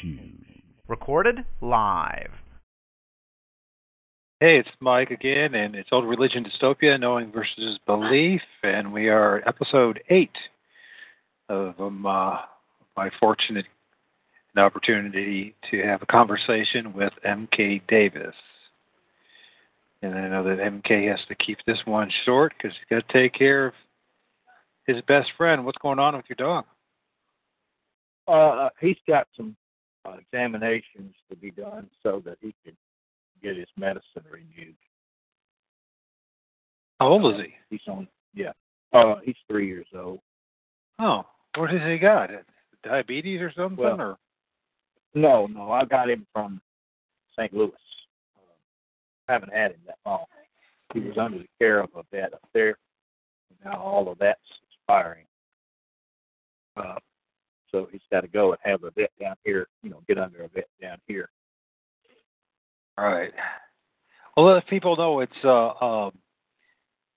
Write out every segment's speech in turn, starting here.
shoes. Recorded live. Hey, it's Mike again, and it's Old Religion Dystopia, Knowing versus Belief, and we are episode eight of um, uh, my fortunate opportunity to have a conversation with MK Davis. And I know that MK has to keep this one short because he's got to take care of his best friend. What's going on with your dog? Uh, he's got some uh, examinations to be done so that he can get his medicine renewed. How old is he? He's on, yeah. Uh, he's three years old. Oh, what has he got? Diabetes or something? Well, or No, no, I got him from St. Louis. Uh, haven't had him that long. He was under the care of a vet up there. Now all of that's expiring. Uh, so he's got to go and have a vet down here, you know, get under a vet down here. All right. Well, let people know it's uh, uh,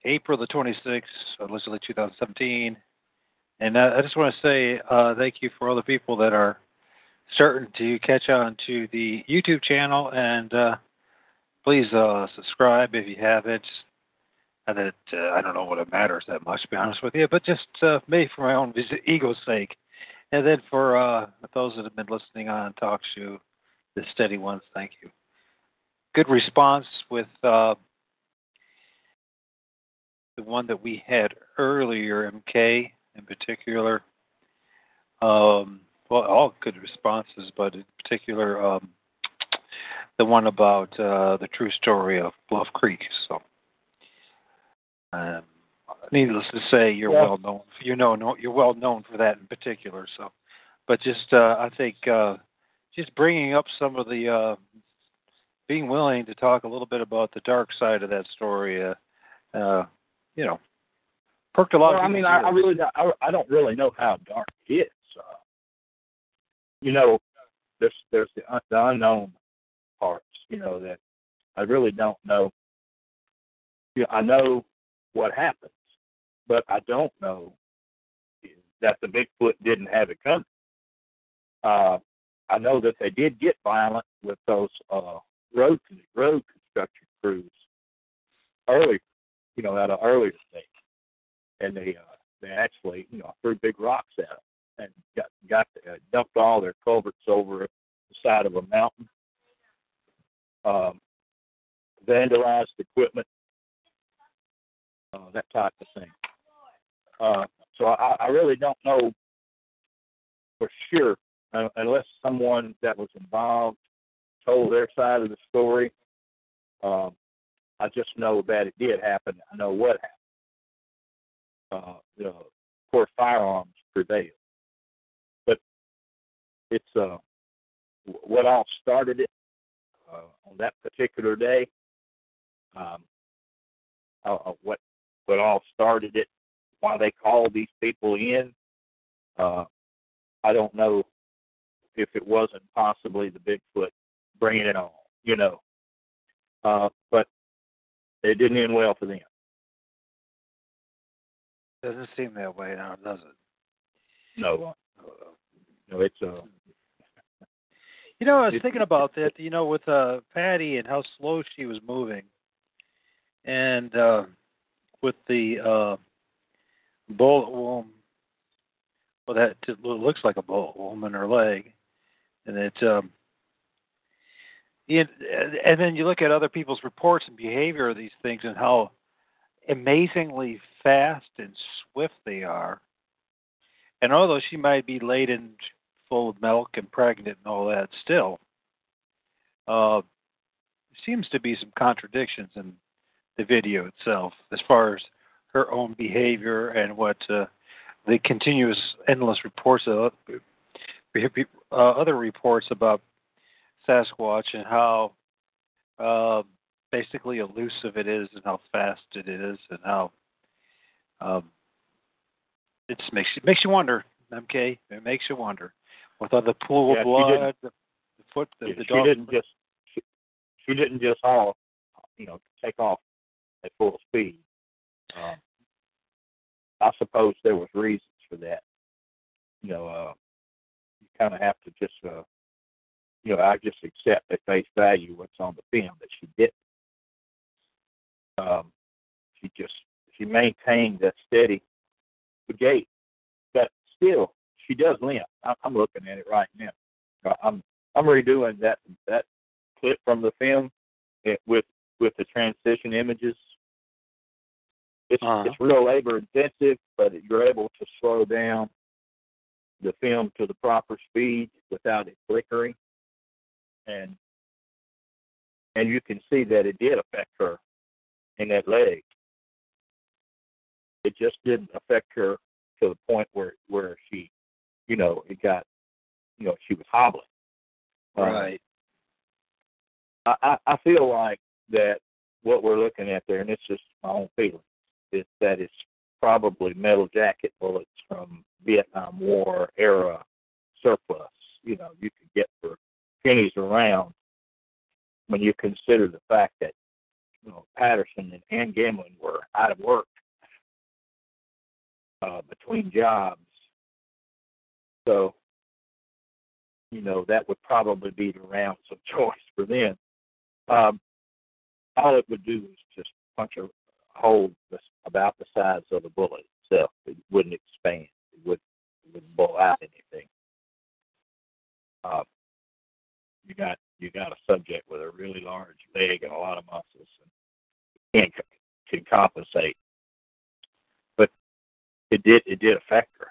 April the 26th, allegedly 2017. And uh, I just want to say uh, thank you for all the people that are starting to catch on to the YouTube channel. And uh, please uh, subscribe if you haven't. And that I don't know what it matters that much, to be honest with you, but just maybe for my own ego's sake. And then for uh, those that have been listening on Talk Show, the steady ones, thank you. Good response with uh, the one that we had earlier, MK in particular. Um, well, all good responses, but in particular, um, the one about uh, the true story of Bluff Creek. So, um, needless to say, you're Yeah. well known. You know, you're well known for that in particular. So, but just uh, I think uh, just bringing up some of the uh, being willing to talk a little bit about the dark side of that story, uh, uh, you know, perked a lot. Well, I mean, I, I really, don't- I, I don't really know how dark it is. Uh, you know, there's there's the, un- the unknown parts. You know that I really don't know. You know, I know what happens, but I don't know that the Bigfoot didn't have it coming. Uh, I know that they did get violent with those uh, road road construction crews early, you know, at an earlier stage and they uh, they actually you know threw big rocks at them and got got uh, dumped all their culverts over the side of a mountain, um, vandalized equipment, uh, that type of thing. Uh, so I, I really don't know for sure uh, unless someone that was involved told their side of the story. Um, I just know that it did happen. I know what happened uh, you know, of course, firearms prevail. But it's uh, what all started it uh, on that particular day. Um, uh, uh, what what all started it? Why they called these people in? Uh, I don't know if it wasn't possibly the Bigfoot bringing it on, you know. Uh, but it didn't end well for them. Doesn't seem that way now, does it? No, no, it's uh, You know, I was thinking about that. You know, with uh, Patty and how slow she was moving, and uh, with the uh, bullet wound. Well, that looks like a bullet wound in her leg, and it. Um, you, and then you look at other people's reports and behavior of these things and how amazingly fast and swift they are. And although she might be laden full of milk and pregnant and all that, still, uh, seems to be some contradictions in the video itself as far as her own behavior and what uh, the continuous, endless reports of uh, other reports about Sasquatch and how uh, basically elusive it is and how fast it is and how um, it just makes you makes you wonder. MK, it makes you wonder. With all the pool Yeah, of blood, the, the foot, the, the she dog. didn't just she, she didn't just all you know take off at full speed. Um, I suppose there was reasons for that. You know, uh, you kind of have to just uh, you know, I just accept at face value what's on the film that she did. Um, she just she maintained that steady gait, but still she does limp. I'm looking at it right now. Uh, I'm I'm redoing that that clip from the film with with the transition images. It's uh-huh. it's real labor intensive, but you're able to slow down the film to the proper speed without it flickering, and and you can see that it did affect her in that leg. It just didn't affect her to the point where where she, you know, it got, you know, she was hobbling. Right. Um, I, I feel like that what we're looking at there, and it's just my own feeling, is that it's probably metal jacket bullets from Vietnam War era surplus. You know, you could get for pennies around when you consider the fact that you know Patterson and Ann Gimlin were out of work uh, between jobs. So, you know, that would probably be the rounds of choice for them. Um, all it would do is just punch a hole about the size of the bullet itself. It wouldn't expand. It would it wouldn't blow out anything. Uh, you got you got a subject with a really large leg and a lot of muscles and can can compensate. But it did it did affect her.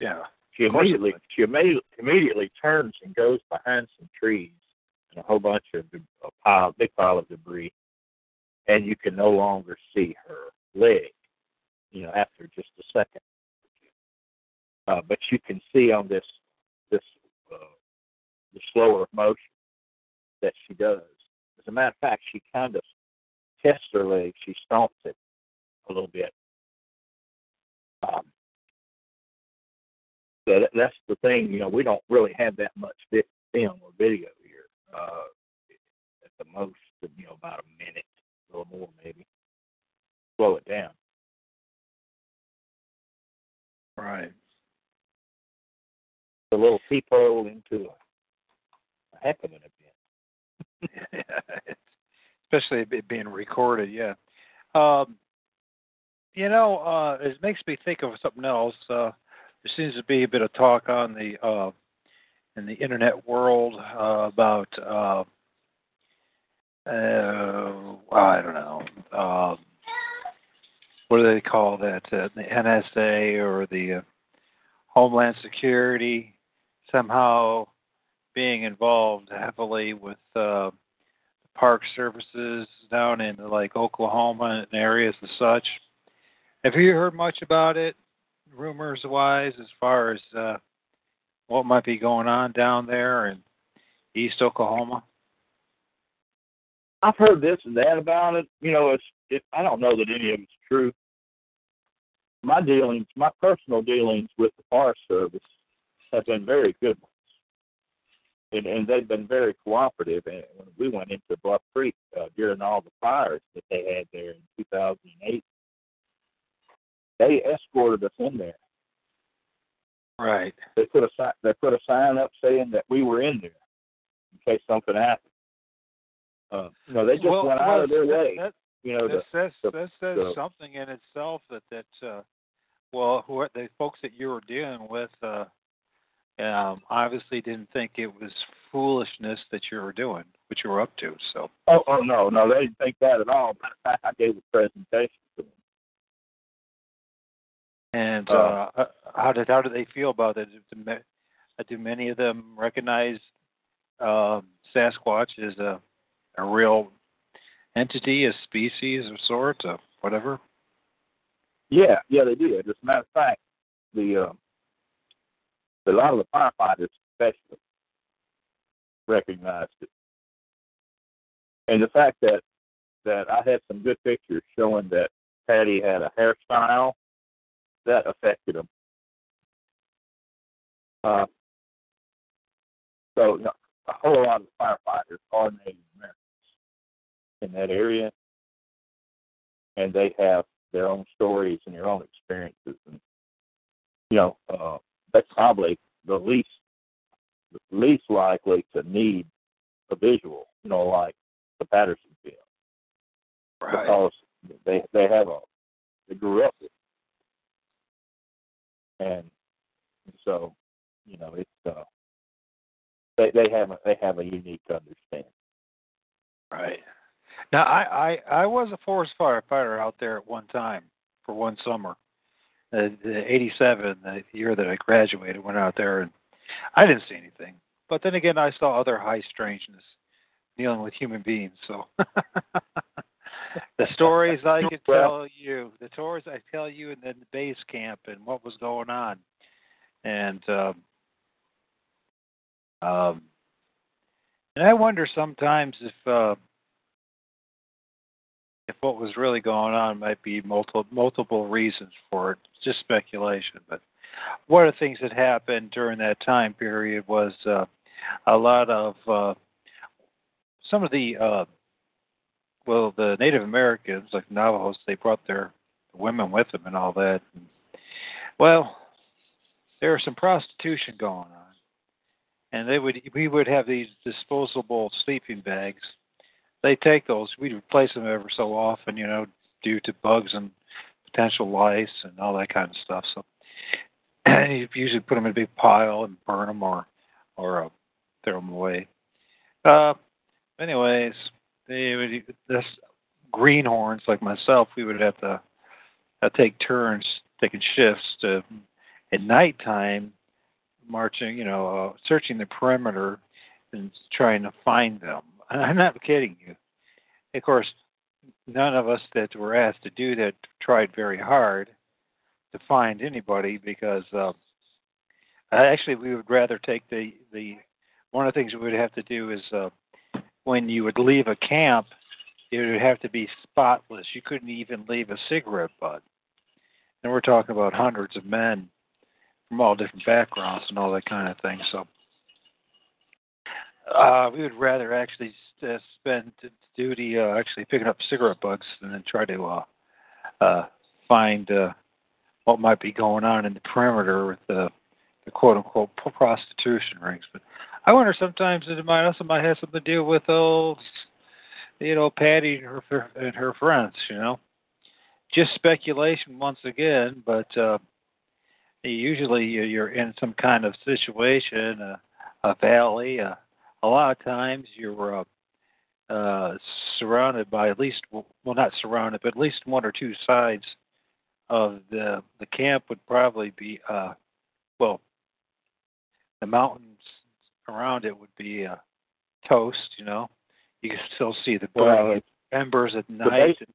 Yeah. She immediately she immediately immediately turns and goes behind some trees and a whole bunch of a pile big pile of debris, and you can no longer see her leg. You know, after just a second. Uh, but you can see on this this uh, the slower motion that she does. As a matter of fact, she kind of tests her leg. She stomps it a little bit. Um, so that, that's the thing. You know, we don't really have that much film or video here. Uh, at the most, you know, about a minute, a little more maybe. Slow it down. Right. A little peephole into a, a heck of an event. Especially it being recorded, yeah. Um, you know, uh, it makes me think of something else. Uh, there seems to be a bit of talk on the uh, in the internet world uh, about uh, I don't know uh, what do they call that uh, the NSA or the uh, Homeland Security somehow being involved heavily with uh, the park services down in like Oklahoma and areas and such. Have you heard much about it, rumors wise, as far as uh, what might be going on down there in East Oklahoma? I've heard this and that about it. You know, it's it, I don't know that any of it's true. My dealings, my personal dealings with the Forest Service have been very good ones, and, and they've been very cooperative. And when we went into Bluff Creek uh, during all the fires that they had there in 2008, they escorted us in there. Right. They put a sign. They put a sign up saying that we were in there in case something happened. Uh, know, they just well, went well, out of their way. That, you know, that says the, that says the, something in itself that that uh, well, who are, the folks that you were dealing with uh, um, obviously didn't think it was foolishness that you were doing, what you were up to. So. Oh, oh no, no, they didn't think that at all. I, I gave a presentation to them. And uh, uh, how did how did they feel about it? Do, do many of them recognize uh, Sasquatch as a a real entity, a species of sorts, or whatever? Yeah, yeah, they did. As a matter of fact, the uh, a lot of the firefighters especially recognized it, and the fact that that I had some good pictures showing that Patty had a hairstyle that affected them. Uh, so no, a whole lot of firefighters are Americans in that area, and they have their own stories and their own experiences, and you know uh, that's probably the least least likely to need a visual, you know, like the Patterson film, Right. because they they have a they grew up with, it. and so you know it's uh they they have a, they have a unique understanding. Right. Now, I, I I was a forest firefighter out there at one time for one summer. Uh, the '87, the year that I graduated, went out there and I didn't see anything. But then again, I saw other high strangeness dealing with human beings. So the stories I could Well- tell you, the stories I tell you, and then the base camp and what was going on, and um, um, and I wonder sometimes if uh, if what was really going on might be multiple multiple reasons for it. It's just speculation, but one of the things that happened during that time period was uh, a lot of uh, some of the uh, well, the Native Americans, like Navajos, they brought their women with them and all that. And, well, there was some prostitution going on, and they would we would have these disposable sleeping bags. They take those, we'd replace them ever so often, you know, due to bugs and potential lice and all that kind of stuff. So you usually put them in a big pile and burn them or or uh, throw them away. Uh, anyways, they would this greenhorns like myself. We would have to uh, take turns taking shifts to at nighttime marching, you know, uh, searching the perimeter and trying to find them. I'm not kidding you. Of course, none of us that were asked to do that tried very hard to find anybody because uh, actually we would rather take the the one of the things we would have to do is uh, when you would leave a camp, it would have to be spotless. You couldn't even leave a cigarette butt. And we're talking about hundreds of men from all different backgrounds and all that kind of thing. So uh, we would rather actually uh, spend duty uh, actually picking up cigarette bugs than then try to uh, uh, find uh, what might be going on in the perimeter with the, the quote unquote prostitution rings. But I wonder sometimes it might also might have something to do with old, you know, Patty and her and her friends. You know, just speculation once again, but. uh usually you're in some kind of situation, a, a valley. Uh, a lot of times you're uh, uh, surrounded by at least, well, not surrounded, but at least one or two sides of the the camp would probably be, uh, well, the mountains around it would be uh, toast. You know, you can still see the burning Well, embers at the night. base,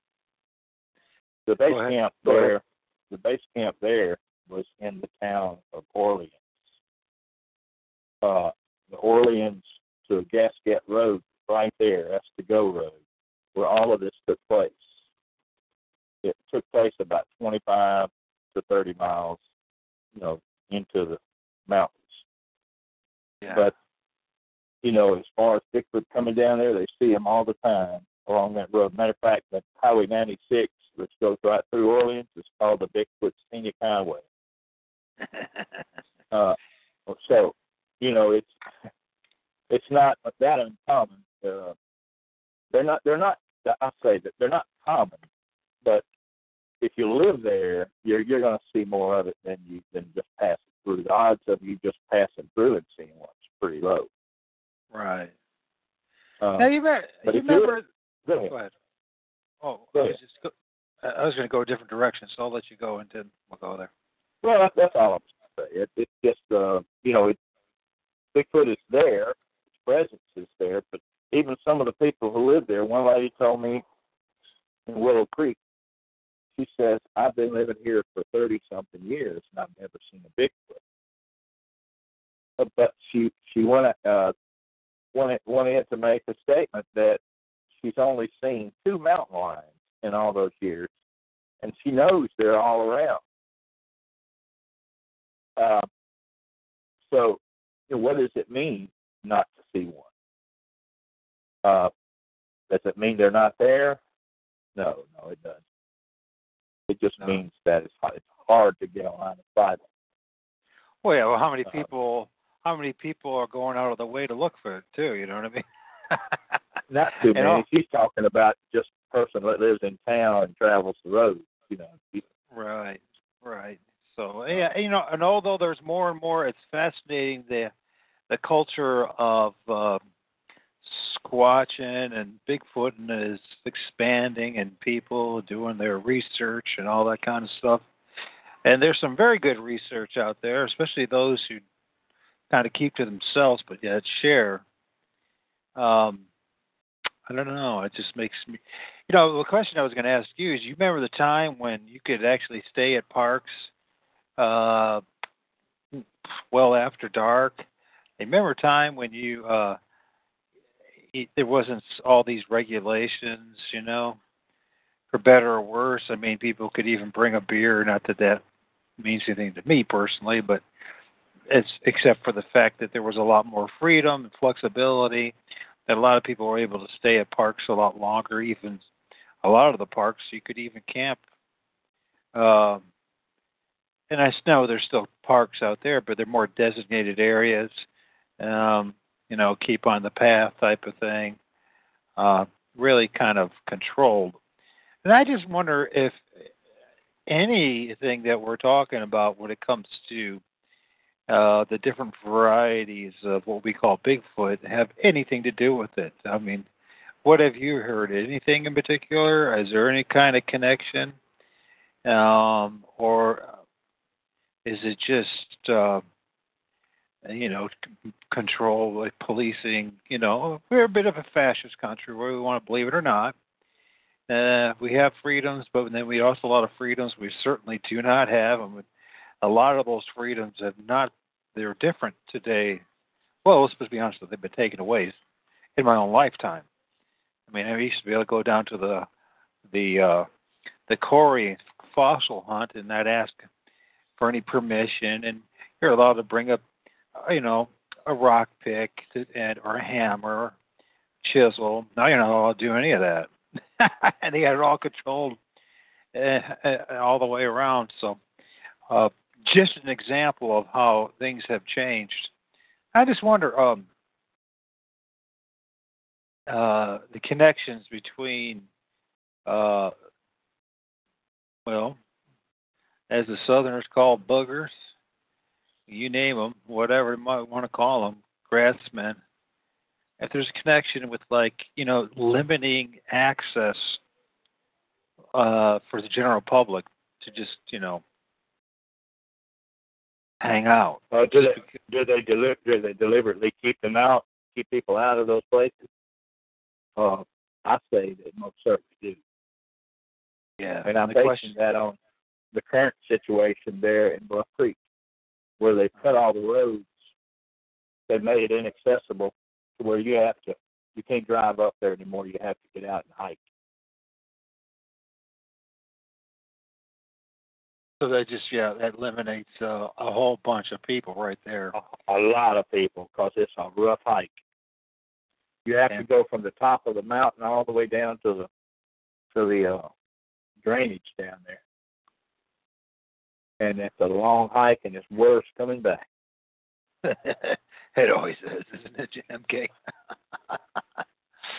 the base camp there, the base camp there was in the town of Orleans. Uh, the Orleans to Gasquet Road, right there, that's the Go Road, where all of this took place. It took place about 25 to 30 miles, you know, into the mountains. yeah. But you know, as far as Bigfoot coming down there, they see them all the time along that road. Matter of fact, that Highway 96, which goes right through Orleans, is called the Bigfoot Scenic Highway. Uh, so, you know, it's it's not that uncommon. Uh, they're not. They're not. I say that they're not common, but if you live there, you're you're going to see more of it than you than just passing through. The odds of you just passing through and seeing one's pretty low. right. Um, now you, remember, but you remember go ahead. Go ahead. Oh, Go I was just go, I I was going to go a different direction, so I'll let you go, and then we'll go there. Well, that's, that's all I'm going to say. It, it's just, uh, you know, it, Bigfoot is there, its presence is there, but even some of the people who live there, one lady told me in Willow Creek, she says, I've been living here for 30 something years and I've never seen a Bigfoot. Uh, But she she wanted uh, wanted wanted to make a statement that she's only seen two mountain lions in all those years, and she knows they're all around. Uh, so, you know, what does it mean not to see one? Uh, does it mean they're not there? No, no, it doesn't. It just No. means that it's hard, it's hard to get a line of sight. Well, yeah. Well, how many Uh, people how many people are going out of the way to look for it too. You know what I mean? Not too many. know- She's talking about just a person that lives in town and travels the road. You know, Right, right. So yeah, you know, and although there's more and more, it's fascinating the the culture of uh, Squatching and Bigfooting is expanding, and people doing their research and all that kind of stuff. And there's some very good research out there, especially those who kind of keep to themselves but yet share. Um, I don't know. It just makes me, you know, the question I was going to ask you is: You remember the time when you could actually stay at parks, uh, well after dark? Remember a time when you uh, it, there wasn't all these regulations, you know, for better or worse. I mean, people could even bring a beer. Not that that means anything to me personally, but it's except for the fact that there was a lot more freedom and flexibility that a lot of people were able to stay at parks a lot longer. Even a lot of the parks, you could even camp. Um, and I know there's still parks out there, but they're more designated areas. Um, you know, keep on the path type of thing. Uh, really kind of controlled. And I just wonder if anything that we're talking about when it comes to uh, the different varieties of what we call Bigfoot have anything to do with it. I mean, what have you heard? Anything in particular? Is there any kind of connection? Um, or is it just, uh, you know, control, like policing? You know, we're a bit of a fascist country, whether we want to believe it or not. Uh, we have freedoms, but then we also a lot of freedoms we certainly do not have. And a lot of those freedoms have not they're different today. Well, let's just be honest, they've been taken away in my own lifetime. I mean, I used to be able to go down to the the uh, the quarry fossil hunt and not ask for any permission, and you're allowed to bring up, you know, a rock pick and or a hammer, chisel. Now you're not allowed to do any of that, and they had it all controlled uh, all the way around. So. Uh, just an example of how things have changed. I just wonder um, uh, the connections between, uh, well, as the Southerners call boogers, you name them, whatever you might want to call them, grassmen. If there's a connection with, like, you know, limiting access uh, for the general public to just, you know, hang out. uh, do they do they deli- do they deliberately keep them out, keep people out of those places? Uh, I say that most certainly do. Yeah. And I'm basing question, that on the current situation there in Bluff Creek, where they cut all the roads. They made it inaccessible to where you have to, you can't drive up there anymore. You have to get out and hike. so that just yeah, that eliminates uh, a whole bunch of people right there. A lot of people, because it's a rough hike. You have Yeah. to go from the top of the mountain all the way down to the to the uh, drainage down there, and it's a long hike, and it's worse coming back. it always is, isn't it, MK?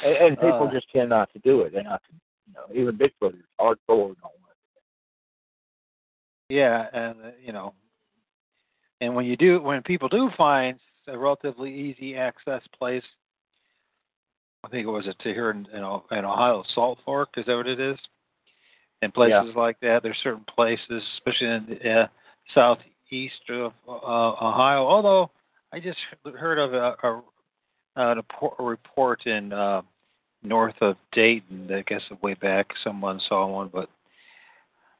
And, and people Uh, just tend not to do it. They're not, you know, even Bigfooters, hardcore don't want yeah, and uh, you know, and when you do, when people do find a relatively easy access place, I think it was it to here in, in, in Ohio, Salt Fork, is that what it is? And places like that, there's certain places, especially in the uh, southeast of uh, Ohio. Although I just heard of a, a, a report in uh, north of Dayton. I guess way back, someone saw one, but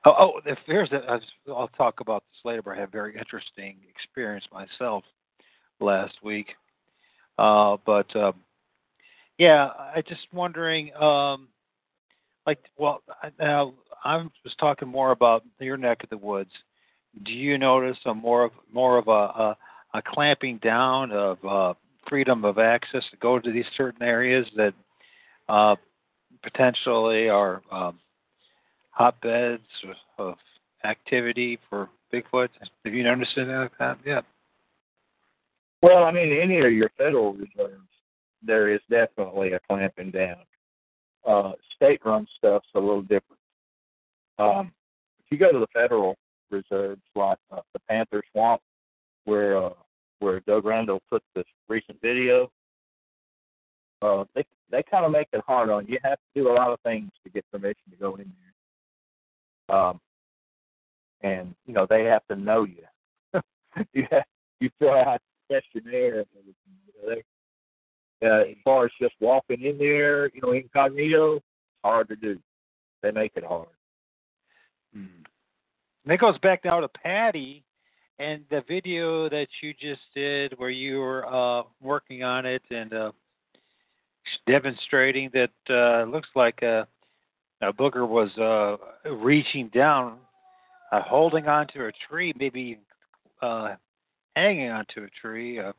oh, oh if there's a, I'll talk about this later. But I had a very interesting experience myself last week. Uh, but um, yeah, I just wondering, um, like, well, now I was talking more about your neck of the woods. Do you notice a more of more of a a, a clamping down of uh, freedom of access to go to these certain areas that uh, potentially are um, hotbeds of activity for Bigfoot? Have you noticed anything like that? Yeah. Well, I mean, any of your federal reserves, there is definitely a clamping down. Uh, state-run stuff's a little different. Um, if you go to the federal reserves, like uh, the Panther Swamp, where uh, where Doug Randall took this recent video, uh, they they kind of make it hard on you. You have to do a lot of things to get permission to go in there. Um, and you know they have to know you. you have, you fill out a questionnaire and everything. You know, they, uh, as far as just walking in there, you know, incognito, it's hard to do. They make it hard. And that goes back now to Patty and the video that you just did where you were uh, working on it and uh, demonstrating that uh, looks like a, a booger was uh, reaching down, uh, holding onto a tree, maybe uh, hanging onto a tree uh,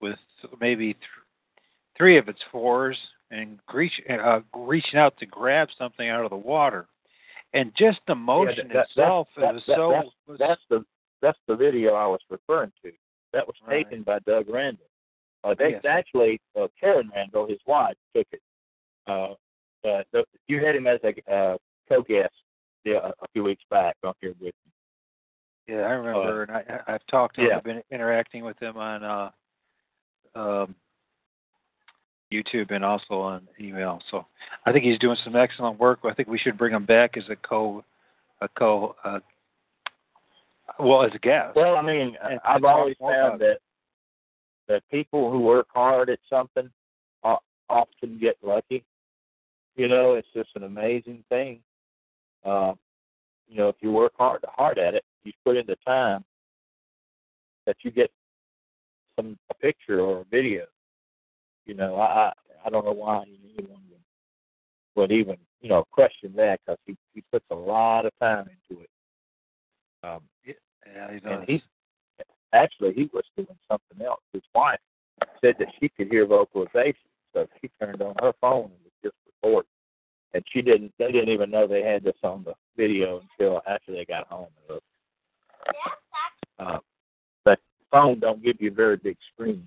with maybe th- three of its fours and reach, uh, reaching out to grab something out of the water. And just the motion yeah, that, itself that, that, so. That's, was, that's the that's the video I was referring to. That was Right. taken by Doug Randall. Uh, they Yes. actually uh, Karen Randall, his wife, took it. Uh, uh, you had him as a uh, co-guest yeah, a, a few weeks back on here with me. Yeah, I remember, and I, I've talked to him. yeah. I've been interacting with him on uh, um, YouTube and also on email. So I think he's doing some excellent work. I think we should bring him back as a co, a co, uh, well, as a guest. Well, I mean, And- I've always found that that people who work hard at something often get lucky. You know, it's just an amazing thing. Uh, you know, if you work hard hard at it, you put in the time that you get some a picture or a video. You know, I I, I don't know why anyone would, would even you know question that because he he puts a lot of time into it. Um, yeah, he's and on. he's actually he was doing something else. His wife said that she could hear vocalization, so she turned on her phone and was just recording. And she didn't. They didn't even know they had this on the video until after they got home. Uh, but phone don't give you a very big screen.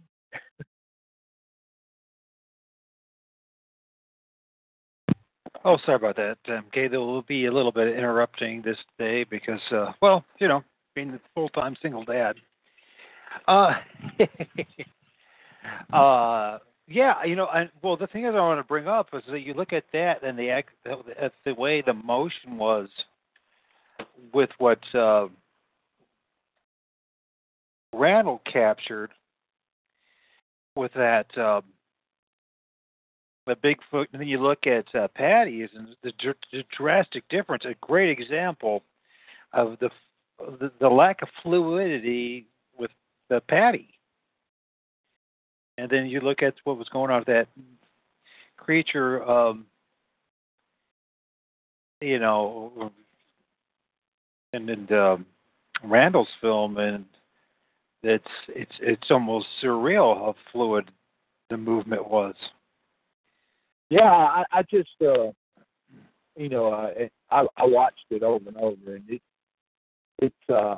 Oh, sorry about that. Um, okay, there will be a little bit interrupting this day because, uh, well, you know, being a full-time single dad. Uh, uh, yeah, you know, well, the thing that I want to bring up is that you look at that and the act, the way the motion was with what uh, Randall captured with that. Um, the Bigfoot, and then you look at uh, Patty's and the, dr- the drastic difference. A great example of the, the the lack of fluidity with the Patty. And then you look at what was going on with that creature. Um, you know, and in um, Randall's film, and it's it's it's almost surreal how fluid the movement was. Yeah, I, I just uh you know, I, I I watched it over and over and it it's uh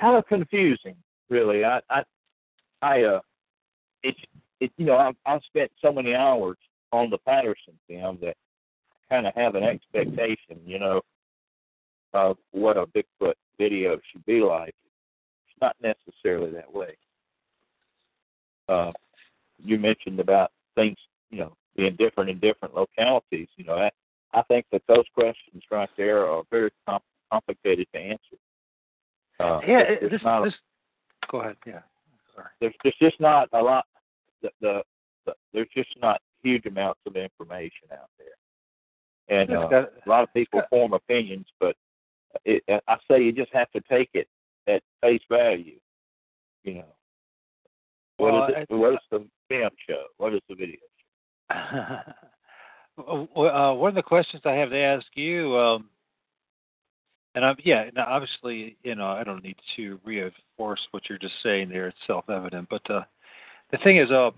kind of confusing, really. I I I uh it's it you know, I've I've spent so many hours on the Patterson film that kind of have an expectation, you know, of what a Bigfoot video should be like. It's not necessarily that way. Uh, you mentioned about things, you know, being different in different localities. You know, I, I think that those questions right there are very com- complicated to answer. Uh, Yeah, it- this, not, this. Go ahead. Yeah. Sorry. there's, there's just not a lot. The, the, the there's just not huge amounts of information out there, and uh, got- a lot of people got- form opinions, but it, I say you just have to take it at face value. You know, what Well, is it? I- What is the film show? What is the video? Uh, one of the questions I have to ask you, um, and I'm yeah, now obviously, you know, I don't need to reinforce what you're just saying there; it's self-evident. But uh, the thing is, uh,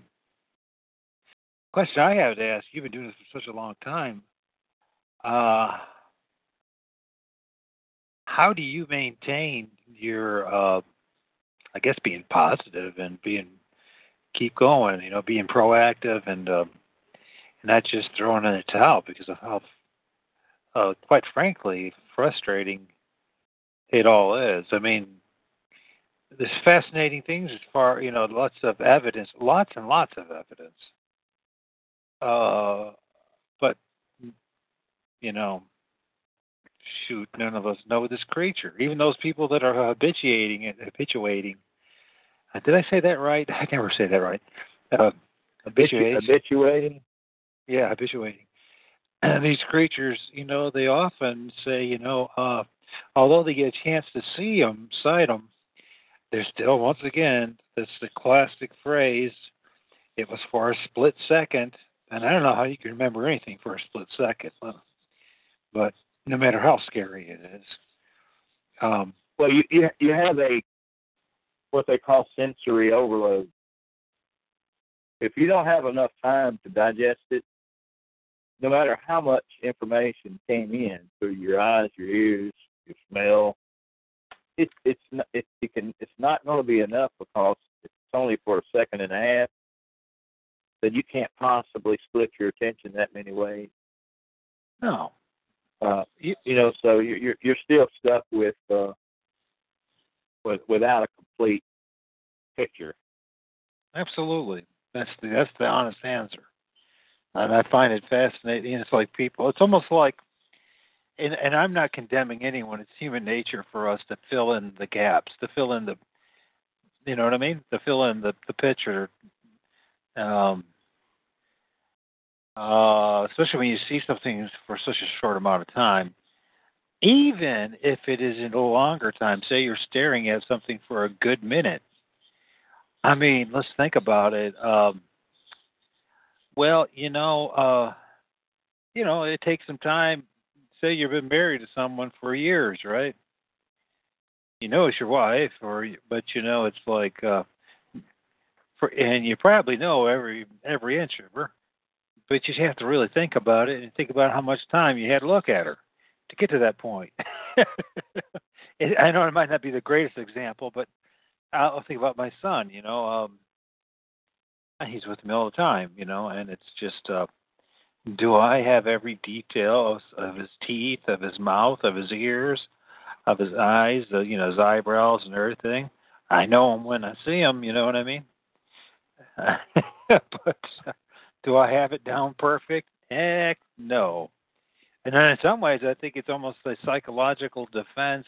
question I have to ask: You've been doing this for such a long time. Uh, how do you maintain your uh, I guess being positive and being keep going, you know, being proactive and um, not just throwing in the towel because of how, uh, quite frankly, frustrating it all is. I mean, there's fascinating things as far, you know, lots of evidence, lots and lots of evidence. Uh, but you know, shoot, none of us know this creature. Even those people that are habituating it, habituating. Uh, did I say that right? I never say that right. Uh, habituating. Habituating. Yeah, habituating. And these creatures, you know, they often say, you know, uh, although they get a chance to see them, sight them, they're still, once again, that's the classic phrase. It was for a split second, and I don't know how you can remember anything for a split second, but no matter how scary it is. Um, well, you, you you have a what they call sensory overload. If you don't have enough time to digest it, no matter how much information came in through your eyes, your ears, your smell, it's it's not, it, it can it's not going to be enough because it's only for a second and a half. Then you can't possibly split your attention that many ways. No, uh, you, you know, so you're you're still stuck with uh, with without a complete picture. Absolutely, that's the that's the honest answer, and I find it fascinating. It's like people. It's almost like, and and I'm not condemning anyone. It's human nature for us to fill in the gaps, to fill in the, you know what I mean, to fill in the the picture. Um, uh, especially when you see something for such a short amount of time, even if it is in a longer time, say you're staring at something for a good minute. I mean, let's think about it. Um, well, you know, uh, you know, it takes some time. Say you've been married to someone for years, right? You know it's your wife, or but you know it's like, uh, for, and you probably know every every inch of her but you have to really think about it and think about how much time you had to look at her to get to that point. I know it might not be the greatest example, but I'll think about my son. You know, um, he's with me all the time. You know, and it's just, uh, do I have every detail of, of his teeth, of his mouth, of his ears, of his eyes, uh, you know, his eyebrows and everything? I know him when I see him. You know what I mean? but uh, do I have it down perfect? Heck no. And then in some ways, I think it's almost a psychological defense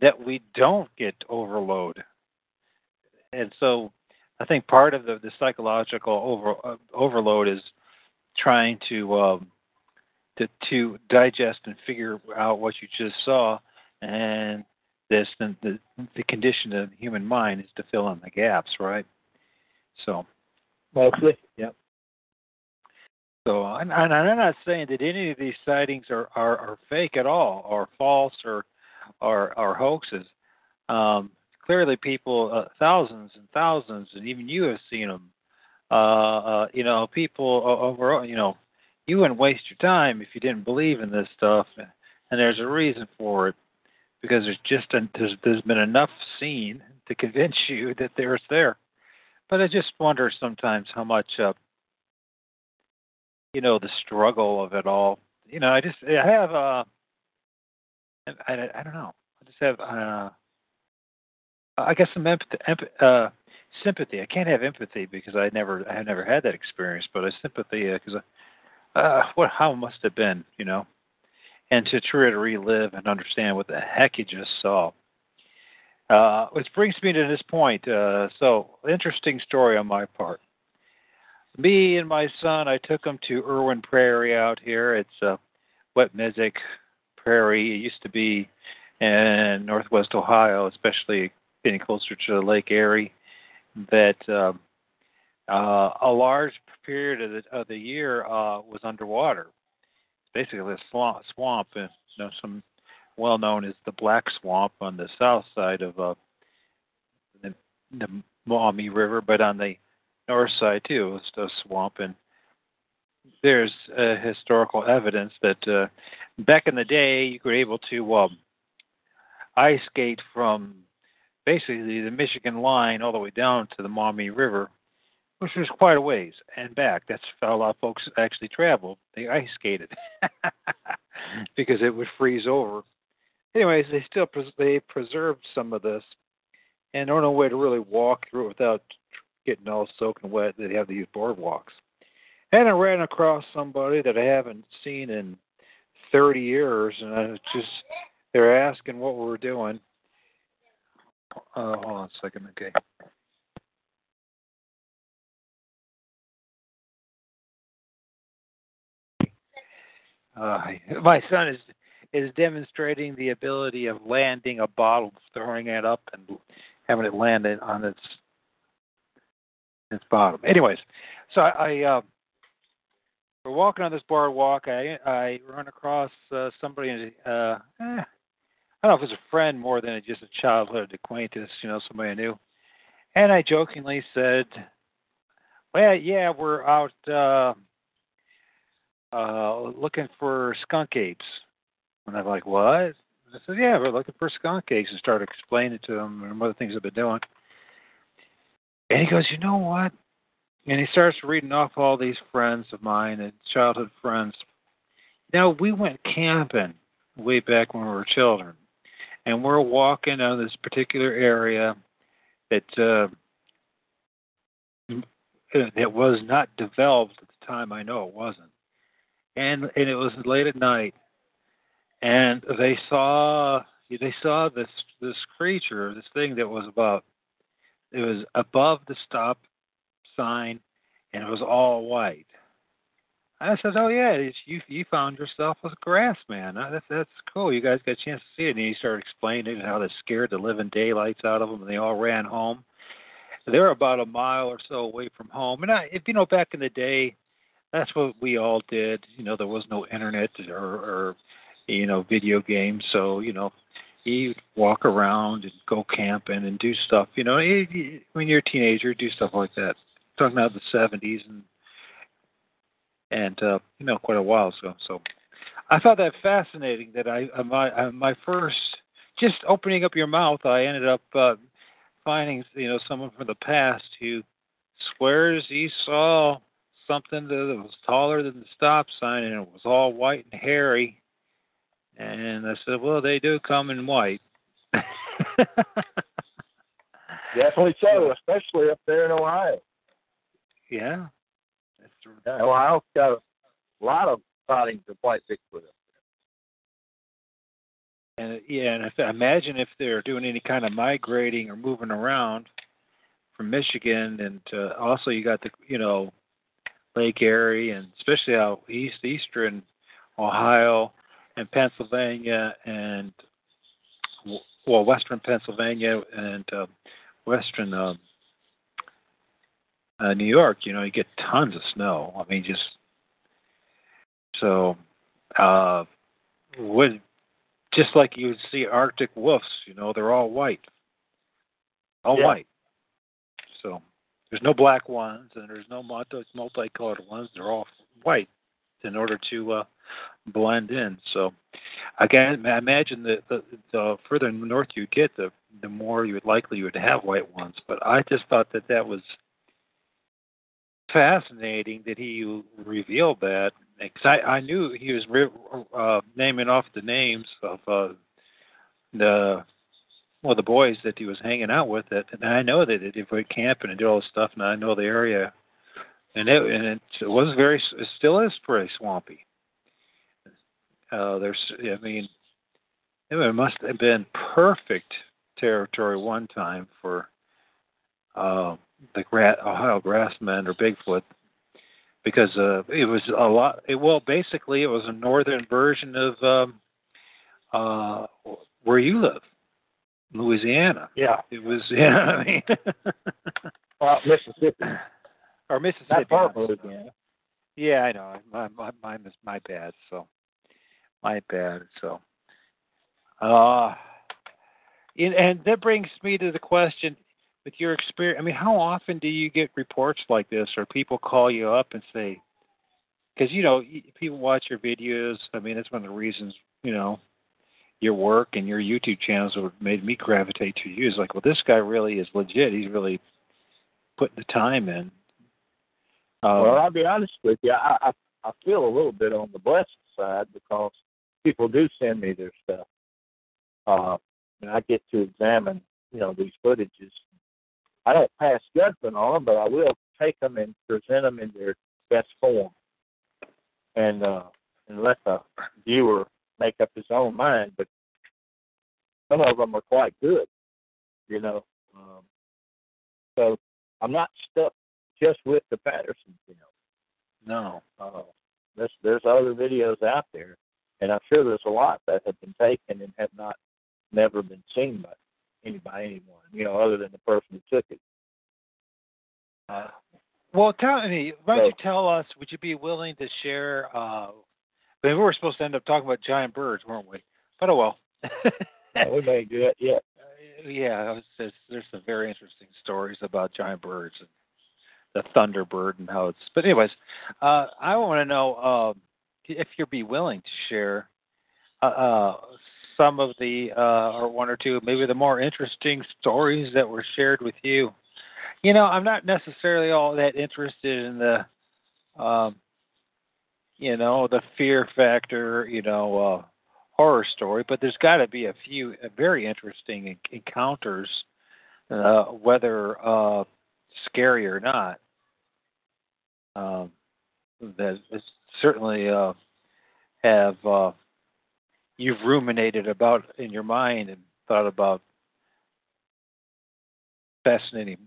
that we don't get overload. And so I think part of the, the psychological over, uh, overload is trying to, um, to to digest and figure out what you just saw, and this the, the the condition of the human mind is to fill in the gaps, right? So mostly, yep. So, and, and I'm not saying that any of these sightings are, are, are fake at all, or false, or or, or hoaxes. Um, clearly, people, uh, thousands and thousands, and even you have seen them. Uh, uh, you know, people over. You know, you wouldn't waste your time if you didn't believe in this stuff, and there's a reason for it, because there's just a, there's there's been enough seen to convince you that there's there. But I just wonder sometimes how much uh, you know the struggle of it all. You know, I just I have uh, I, I don't know. I just have uh, I guess some empathy, uh, sympathy. I can't have empathy because I never I have never had that experience, but I sympathy because uh, uh, what how must have been, you know, and to try to relive and understand what the heck you just saw. Uh, which brings me to this point. Uh, so, interesting story on my part me and my son, I took him to Irwin Prairie out here. It's a wet mesic prairie. It used to be in northwest Ohio, especially getting closer to Lake Erie, that uh, uh, a large period of the, of the year uh, was underwater. Basically a swamp, swamp and you know, some well known as the Black Swamp on the south side of uh, the, the Maumee River, but on the north side too. It's a swamp, and there's uh, historical evidence that uh, back in the day you were able to um, ice skate from basically the Michigan line all the way down to the Maumee River, which was quite a ways and back. That's how a lot of folks actually traveled. They ice skated because it would freeze over. Anyways, they still pres- they preserved some of this, and was no way to really walk through it without getting all soaking wet. They have these boardwalks. And I ran across somebody that I haven't seen in 30 years, and I just they're asking what we were doing. Uh, hold on a second, okay. Uh, my son is is demonstrating the ability of landing a bottle, throwing it up, and having it land on its its bottom. Anyways, so I, I uh, we're walking on this boardwalk. I I run across uh, somebody. Uh, eh, I don't know if it was a friend more than just a childhood acquaintance, you know, somebody I knew. And I jokingly said, "Well, yeah, we're out uh, uh, looking for skunk apes." And I'm like, "What?" I said, "Yeah, we're looking for skunk apes," and started explaining to him and other things I've been doing. And he goes, "You know what?" And he starts reading off all these friends of mine and childhood friends. Now we went camping way back when we were children and we're walking on this particular area that uh, that was not developed at the time. I know it wasn't, and and it was late at night, and they saw they saw this this creature, this thing that was about it was above the stop sign, and it was all white. I said, "Oh yeah, you you found yourself a grass man. Uh, that's that's cool. You guys got a chance to see it." And he started explaining how they scared the living daylights out of them, and they all ran home. They're about a mile or so away from home, and I, if you know, back in the day, that's what we all did. You know, there was no internet or, or you know video games, so you know, you walk around and go camping and do stuff. You know, when you're a teenager, do stuff like that. talking about the '70s and and uh, you know quite a while ago. So I thought that fascinating. That I uh, my uh, my first just opening up your mouth, I ended up uh, finding you know someone from the past who swears he saw something that was taller than the stop sign and it was all white and hairy. And I said, well, they do come in white. Definitely so, especially up there in Ohio. Yeah, yeah, Ohio's got a lot of sightings of white Bigfoot. And yeah, and if, imagine if they're doing any kind of migrating or moving around from Michigan, and uh, also you got the you know Lake Erie, and especially out east, eastern Ohio and Pennsylvania, and well, western Pennsylvania and uh, western uh, uh, New York, you know, you get tons of snow. I mean, just so uh, would just like you would see Arctic wolves, you know, they're all white, all yeah. white. So there's no black ones and there's no multi multicolored ones. They're all white in order to uh, blend in. So again, I imagine that the, the further north you get, the the more you would likely you would have white ones. But I just thought that that was fascinating that he revealed that because I, I knew he was re- uh, naming off the names of uh, the well the boys that he was hanging out with it, and I know that if we camping and do all this stuff, and I know the area, and it and it, was very it still is pretty swampy. Uh, there's I mean it must have been perfect territory one time for uh, the gra- Ohio grassman or Bigfoot because uh, it was a lot. It, well, basically, it was a northern version of um, uh, where you live, Louisiana. Yeah, it was. Yeah, I mean, well, Mississippi or Mississippi. Not far from Louisiana. Yeah, I know. My, my, mine is my bad. So, my bad. So, uh, and that brings me to the question: with your experience, I mean, how often do you get reports like this, or people call you up and say, because you know people watch your videos. I mean, that's one of the reasons you know your work and your YouTube channels made me gravitate to you. Is like, well, this guy really is legit. He's really putting the time in. Um, well, I'll be honest with you. I, I I feel a little bit on the blessed side because people do send me their stuff, uh, and I get to examine you know these footages. I don't pass judgment on them, but I will take them and present them in their best form, and uh, and let the viewer make up his own mind. But some of them are quite good, you know. Um, so I'm not stuck just with the Patterson film. no. Uh, there's there's other videos out there, and I'm sure there's a lot that have been taken and have not never been seen by any by anyone, you know, other than the person who took it. Uh, Well, tell me, why don't So- you tell us? Would you be willing to share? Uh, I mean, we were supposed to end up talking about giant birds, weren't we? But oh well. we may do it yet. Uh, yeah, was, there's, there's some very interesting stories about giant birds and the thunderbird and how it's. But anyways, uh, I want to know um, if you'd be willing to share uh, uh, some of the uh, or one or two, maybe the more interesting stories that were shared with you. You know, I'm not necessarily all that interested in the, um, you know, the fear factor, you know, uh, horror story, but there's got to be a few uh, very interesting encounters, uh, whether uh, scary or not. Um, that certainly uh, have uh, you've ruminated about in your mind and thought about fascinating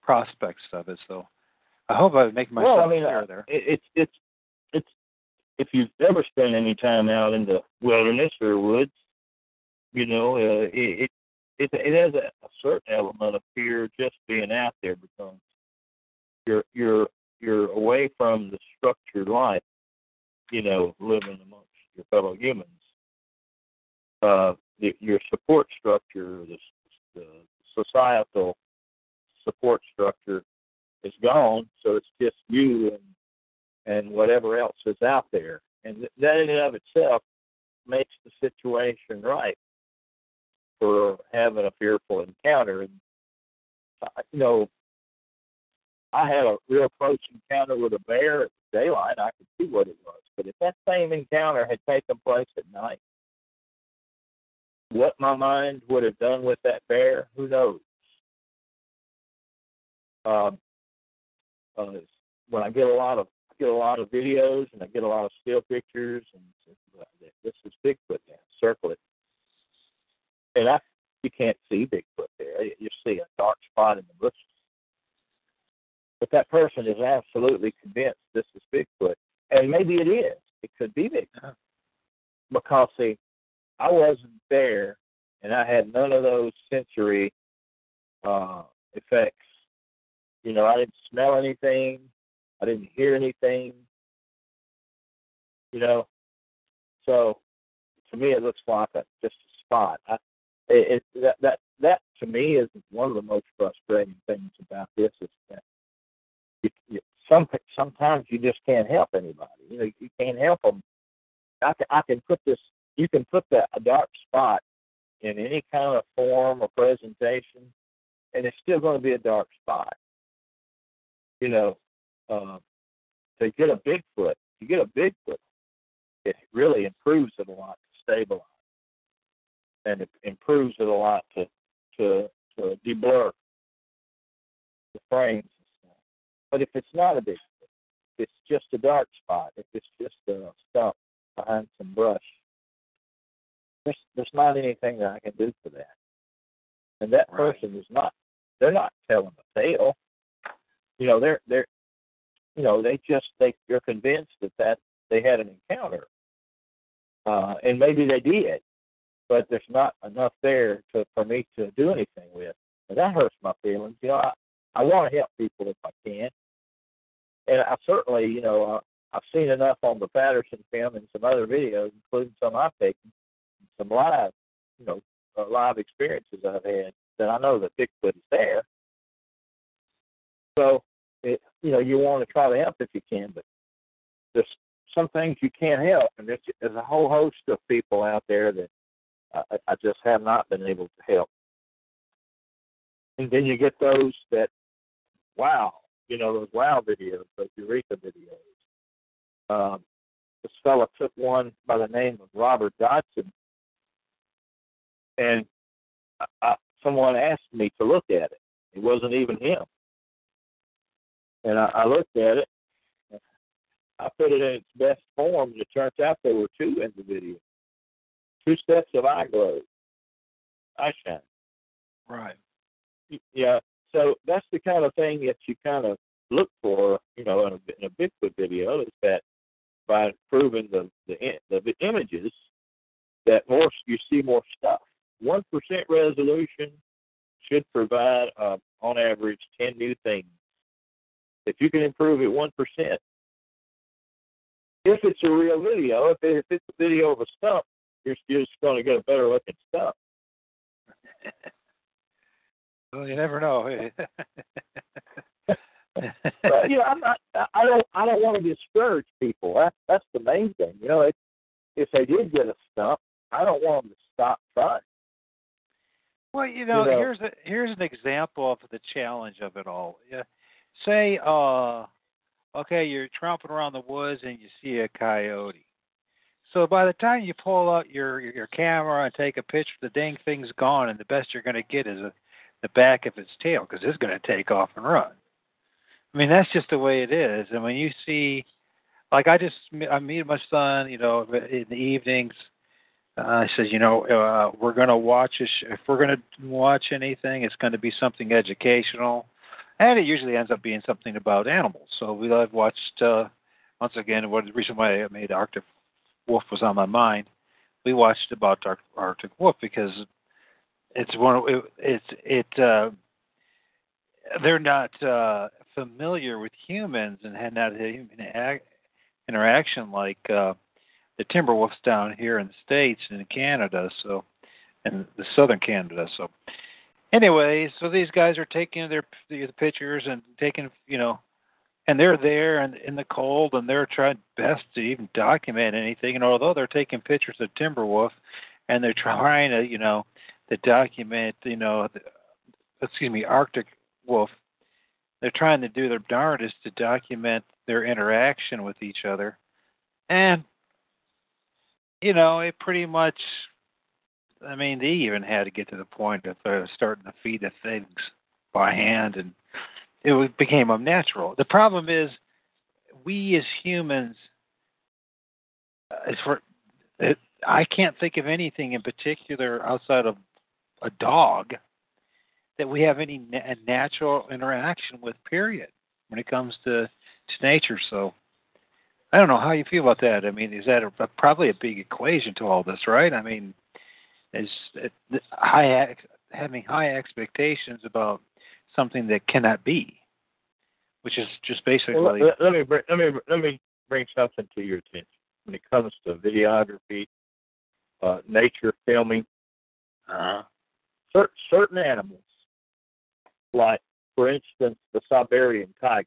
prospects of it. So I hope I make myself well, I mean, clear uh, there. it's it's it's if you've ever spent any time out in the wilderness or woods, you know, uh, it, it it it has a, a certain element of fear just being out there because you're you're you're away from the structured life, you know, living amongst your fellow humans. Uh, the, your support structure, the, the societal support structure is gone, so it's just you and and whatever else is out there, and that in and of itself makes the situation right for having a fearful encounter. And uh, you know, I had a real close encounter with a bear at daylight. I could see what it was, but if that same encounter had taken place at night, what my mind would have done with that bear, who knows? Um, uh, when I get a lot of I get a lot of videos and I get a lot of still pictures and this is Bigfoot now. Circle it, and I you can't see Bigfoot there. You see a dark spot in the bushes. But that person is absolutely convinced this is Bigfoot, and maybe it is. It could be Bigfoot because see, I wasn't there, and I had none of those sensory uh, effects. You know, I didn't smell anything. I didn't hear anything. You know, so to me it looks like a, just a spot. I, it, it that that that to me is one of the most frustrating things about this is that you, you, some sometimes you just can't help anybody. You know, you can't help them. I can I can put this. You can put that a dark spot in any kind of form or presentation, and it's still going to be a dark spot. You know, uh, to get a Bigfoot, you get a Bigfoot, it really improves it a lot to stabilize, and it improves it a lot to to to deblur the frames and stuff. But if it's not a Bigfoot, it's just a dark spot, if it's just a stump behind some brush, there's there's not anything that I can do for that. And that Right. person is not they're not telling a tale. You know, they're they're you know, they just they they're convinced that that they had an encounter. Uh and maybe they did, but there's not enough there to for me to do anything with. And that hurts my feelings. You know, I, I want to help people if I can. And I certainly, you know, uh, I've seen enough on the Patterson film and some other videos, including some I've taken, some live, you know, uh, live experiences I've had that I know that Bigfoot is there. So, it, you know, you want to try to help if you can, but there's some things you can't help, and there's, there's a whole host of people out there that I, I just have not been able to help. And then you get those that, wow, you know, those wow videos, those Eureka videos. Um, this fella took one by the name of Robert Dodson, and I, I, someone asked me to look at it. It wasn't even him. And I, I looked at it. I put it in its best form, and it turns out there were two in the video. Two sets of eye glows, eye shine. Right. Yeah. So that's the kind of thing that you kind of look for, you know, in a, in a Bigfoot video is that by improving the the, the images, that more you see more stuff. One percent resolution should provide, uh, on average, ten new things. If you can improve it one percent, if it's a real video, if, it, if it's a video of a stump, you're just going to get a better looking stump. well, you never know. but, you know, I'm not. I don't. I don't want to discourage people. That's that's the main thing. You know, it, if they did get a stump, I don't want them to stop trying. Well, you know, you know, here's a here's an example of the challenge of it all. Yeah. Say, uh, okay, you're tromping around the woods and you see a coyote. So by the time you pull out your your camera and take a picture, the dang thing's gone, and the best you're going to get is a, the back of its tail because it's going to take off and run. I mean, that's just the way it is. And when you see, like, I just I meet my son, you know, in the evenings. Uh, I says, you know, uh, we're going to watch a sh- if we're going to watch anything, it's going to be something educational, and it usually ends up being something about animals. So we have watched uh, once again. What the reason why I made Arctic Wolf was on my mind. We watched about Arctic, Arctic Wolf because it's one. It, it's it. Uh, they're not uh, familiar with humans and had not human interaction like uh, the timber wolves down here in the states and in Canada. So, and the southern Canada. So, anyway, so these guys are taking their the pictures and taking you know and they're there and in the cold and they're trying best to even document anything and although they're taking pictures of Timberwolf, and they're trying to you know to document you know the, excuse me arctic wolf they're trying to do their darndest to document their interaction with each other and you know it pretty much i mean they even had to get to the point of uh, starting to feed the things by hand and it became unnatural. The problem is, we as humans, as for, it, I can't think of anything in particular outside of a dog that we have any na- natural interaction with. Period. When it comes to to nature, so I don't know how you feel about that. I mean, is that a, a, probably a big equation to all this, right? I mean, is it, high having high expectations about something that cannot be, which is just basically. Well, let, let, me bring, let me let me bring something to your attention when it comes to videography, uh, nature filming. Uh, cer- certain animals, like for instance the Siberian tiger,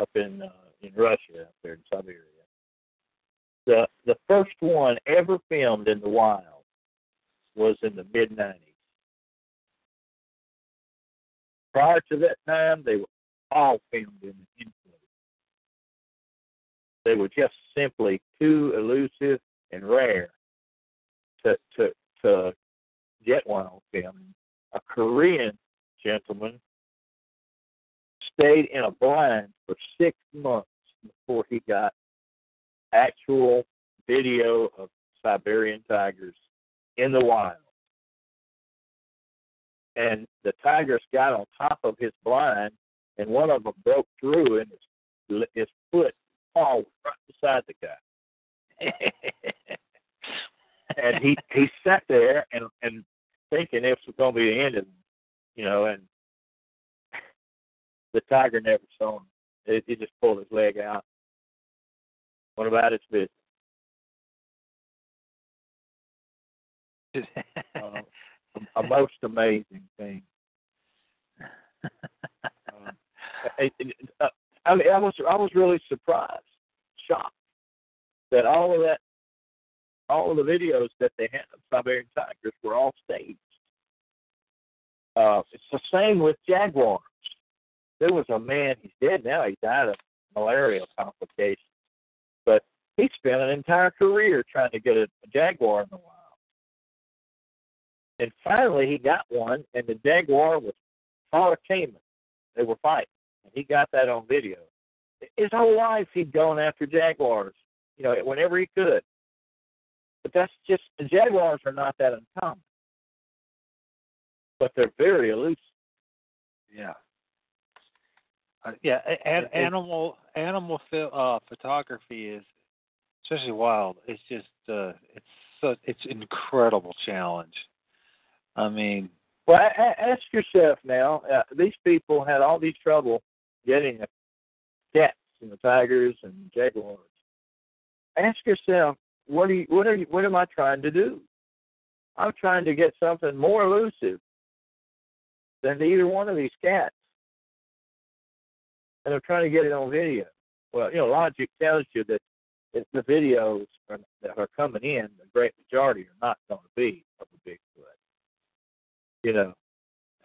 up in uh, in Russia, up there in Siberia. The the first one ever filmed in the wild was in the mid '90s. Prior to that time, they were all filmed in the influence. They were just simply too elusive and rare to to to get one on film. A Korean gentleman stayed in a blind for six months before he got actual video of Siberian tigers in the wild. And the tigers got on top of his blind, and one of them broke through, and his, his foot paw was right beside the guy. and he he sat there and and thinking this was going to be the end of him, you know, and the tiger never saw him. It, he just pulled his leg out. What about its business? uh, a, a most amazing thing. uh, it, it, uh, I, mean, I was I was really surprised, shocked that all of that all of the videos that they had of Siberian tigers were all staged. Uh, it's the same with jaguars. There was a man, he's dead now, he died of malaria complications. But he spent an entire career trying to get a, a jaguar in the wild. And finally he got one and the jaguar was a caiman. They were fighting. And he got that on video. His whole life he'd gone after jaguars, you know, whenever he could. But that's just the jaguars are not that uncommon. But they're very elusive. Yeah. Uh, yeah, an, animal animal uh, photography is especially wild. It's just uh, it's so it's incredible challenge. I mean, Well, a- a- ask yourself now. Uh, these people had all these trouble getting the cats and the tigers and jaguars. Ask yourself, what are you, what are you, what am I trying to do? I'm trying to get something more elusive than either one of these cats, and I'm trying to get it on video. Well, you know, logic tells you that if the videos are, that are coming in, the great majority are not going to be of a Bigfoot. You know,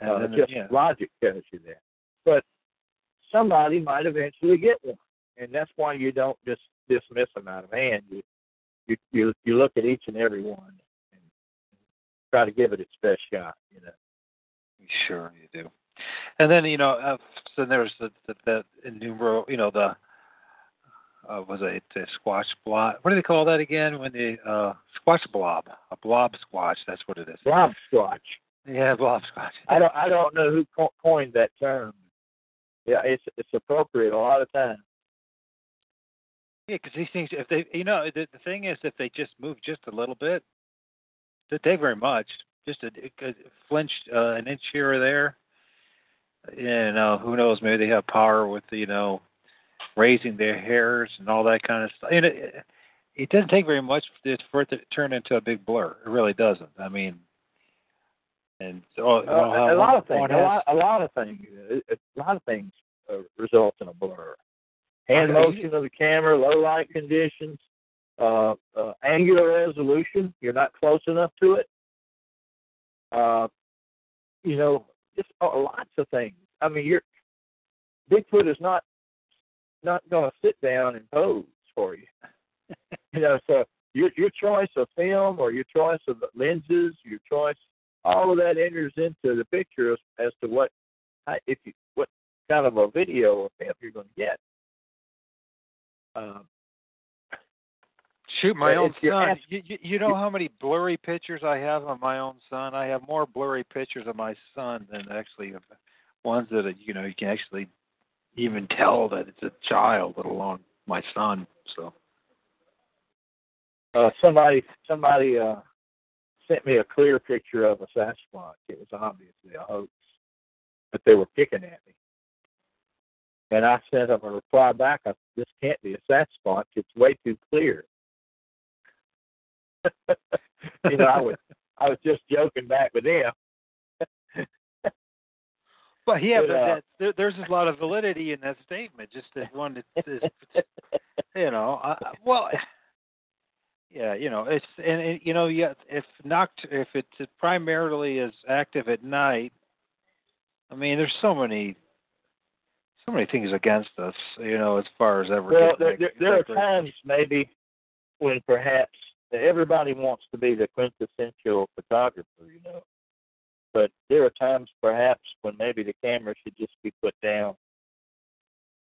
and uh, then, just yeah, logic tells you that. But somebody might eventually get one, and that's why you don't just dismiss them out of hand. You you you, you look at each and every one and try to give it its best shot. You know. sure you do. And then you know, uh, so there's the the, the innumerable, you know, the uh, was it the squash blob? What do they call that again? When the uh, squash blob, a blob squash. That's what it is. Blob squash. Yeah, blob squash. I don't I don't know who co- coined that term. Yeah, it's it's appropriate a lot of times. Yeah, because these things, if they, you know, the, the thing is, if they just move just a little bit, they take very much. Just a, a flinch uh, an inch here or there. You know, who knows? Maybe they have power with you know, raising their hairs and all that kind of stuff. And it, it doesn't take very much for it, for it to turn into a big blur. It really doesn't. I mean, and so you know, Uh, a lot of things. A lot, a lot of things. A lot of things uh, result in a blur. Hand motion of the camera, low light conditions, uh, uh, angular resolution. You're not close enough to it. Uh, you know, just lots of things. I mean, you're Bigfoot is not not going to sit down and pose for you. you know, so your your choice of film or your choice of lenses, your choice, all of that enters into the picture as, as to what if you what kind of a video or film you're going to get. Um, Shoot, my own son. You, you, know how many blurry pictures I have of my own son? I have more blurry pictures of my son than actually of ones that are, you know you can actually even tell that it's a child, let alone my son. So uh, somebody somebody uh, sent me a clear picture of a Sasquatch. It was obviously a hoax, but they were picking at me. And I sent them a reply back. I "This can't be a Sasquatch. It's way too clear." You know, I was I was just joking back with them. But yeah, But, but uh, that, there, there's a lot of validity in that statement. Just that one that is, you know, I- well, yeah, you know, it's and, you know, yeah, if noct if it's primarily is active at night, I mean, there's so many, so many things against us, you know, as far as ever. Well, there, there, there are times maybe when perhaps everybody wants to be the quintessential photographer, you know. But there are times perhaps when maybe the camera should just be put down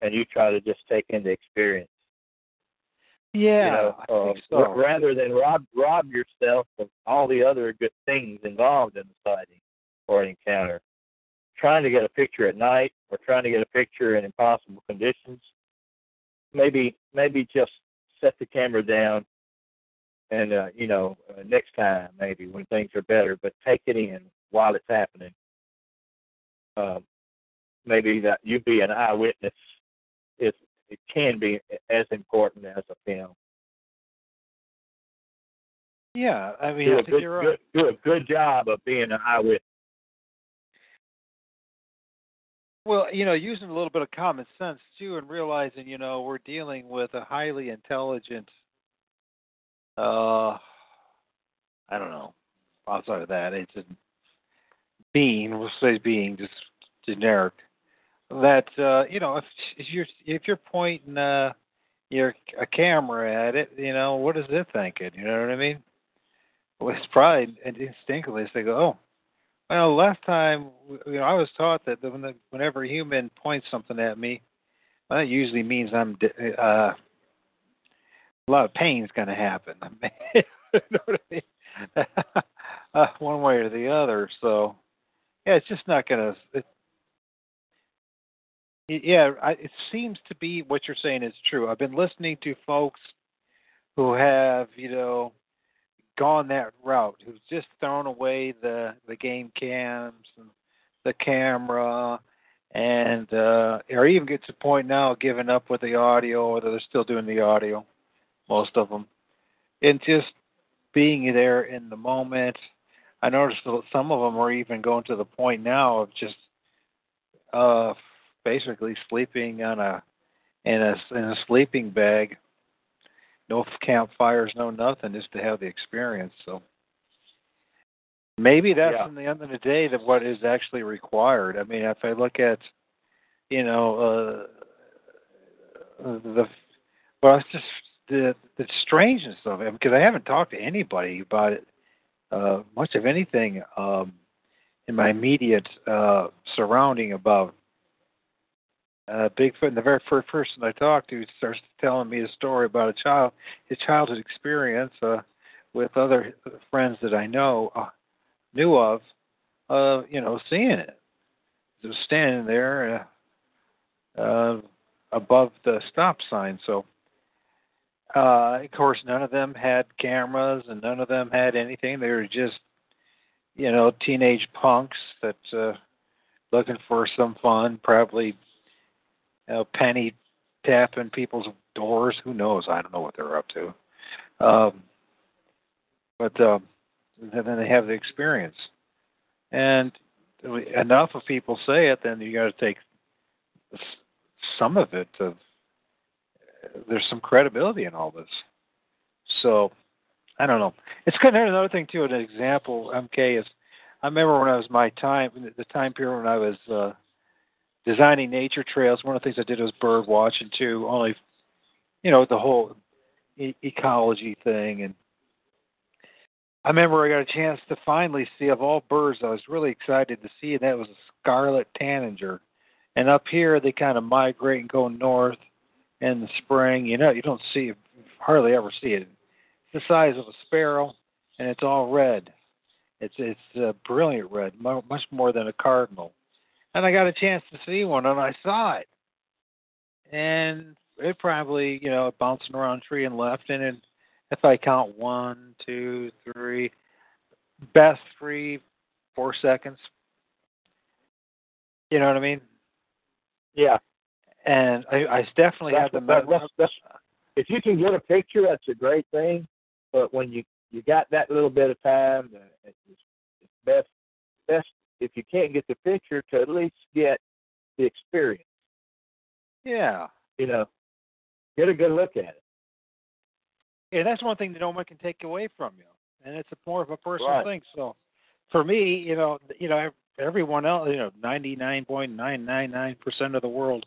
and you try to just take in the experience. Yeah, you know, I uh, think so. rather than rob rob yourself of all the other good things involved in the sighting or an encounter. Trying to get a picture at night or trying to get a picture in impossible conditions, maybe maybe just set the camera down and uh, you know uh, next time maybe when things are better, but take it in while it's happening. Um, maybe that you be an eyewitness is it can be as important as a film. yeah, I mean, do I a good, right. good do a good job of being an eyewitness. Well, you know, using a little bit of common sense too, and realizing, you know, we're dealing with a highly intelligent, uh, I don't know. Outside of that, it's a being. We'll say being, just generic. That uh, you know, if, if you're if you're pointing uh, your a camera at it, you know, what is it thinking? You know what I mean? Well, it's probably instinctively they go, oh, well, last time you know I was taught that when the, whenever a human points something at me, well, that usually means I'm uh, a lot of pain's going to happen. one way or the other. So, yeah, it's just not going to. Yeah, I, it seems to be what you're saying is true. I've been listening to folks who have, you know, gone that route, who've just thrown away the the game cams and the camera, and uh, or even get to the point now giving up with the audio, or they're still doing the audio most of them, and just being there in the moment. I noticed that some of them are even going to the point now of just uh, basically sleeping on a in a in a sleeping bag. No campfires, no nothing, just to have the experience. So maybe that's yeah. in the end of the day that what is actually required. I mean, if I look at you know uh, the well, it's just the the strangeness of it because I haven't talked to anybody about it uh, much of anything um, in my immediate uh, surrounding about uh, Bigfoot. And the very first person I talked to starts telling me a story about a child, his childhood experience uh, with other friends that I know uh, knew of, uh, you know, seeing it. Just standing there uh, uh, above the stop sign. So uh, of course, none of them had cameras, and none of them had anything. They were just, you know, teenage punks that uh, looking for some fun, probably you know, penny tapping people's doors. Who knows? I don't know what they're up to. Um, but um, then they have the experience, and enough of people say it, then you got to take some of it to there's some credibility in all this. So I don't know. It's kind of another thing too. An example, MK is I remember when I was my time the time period when I was uh, designing nature trails. One of the things I did was bird watching too. Only you know the whole e- ecology thing and. I remember I got a chance to finally see of all birds I was really excited to see, and that was a scarlet tanager. And up here they kind of migrate and go north in the spring. You know, you don't see hardly ever see it. It's the size of a sparrow, and it's all red. It's it's a brilliant red, much more than a cardinal. And I got a chance to see one, and I saw it, and it probably you know bouncing around tree and left, and it, if I count one, two, three, best three, four seconds. You know what I mean? Yeah and I, I definitely that's, have the that, that's, that's, if you can get a picture, that's a great thing. But when you you got that little bit of time, it's, it's best best if you can't get the picture to at least get the experience. Yeah, you know, get a good look at it. Yeah, that's one thing that no one can take away from you, and it's a more of a personal right. thing. So, for me, you know, you know, everyone else, you know, ninety nine point nine nine nine percent of the world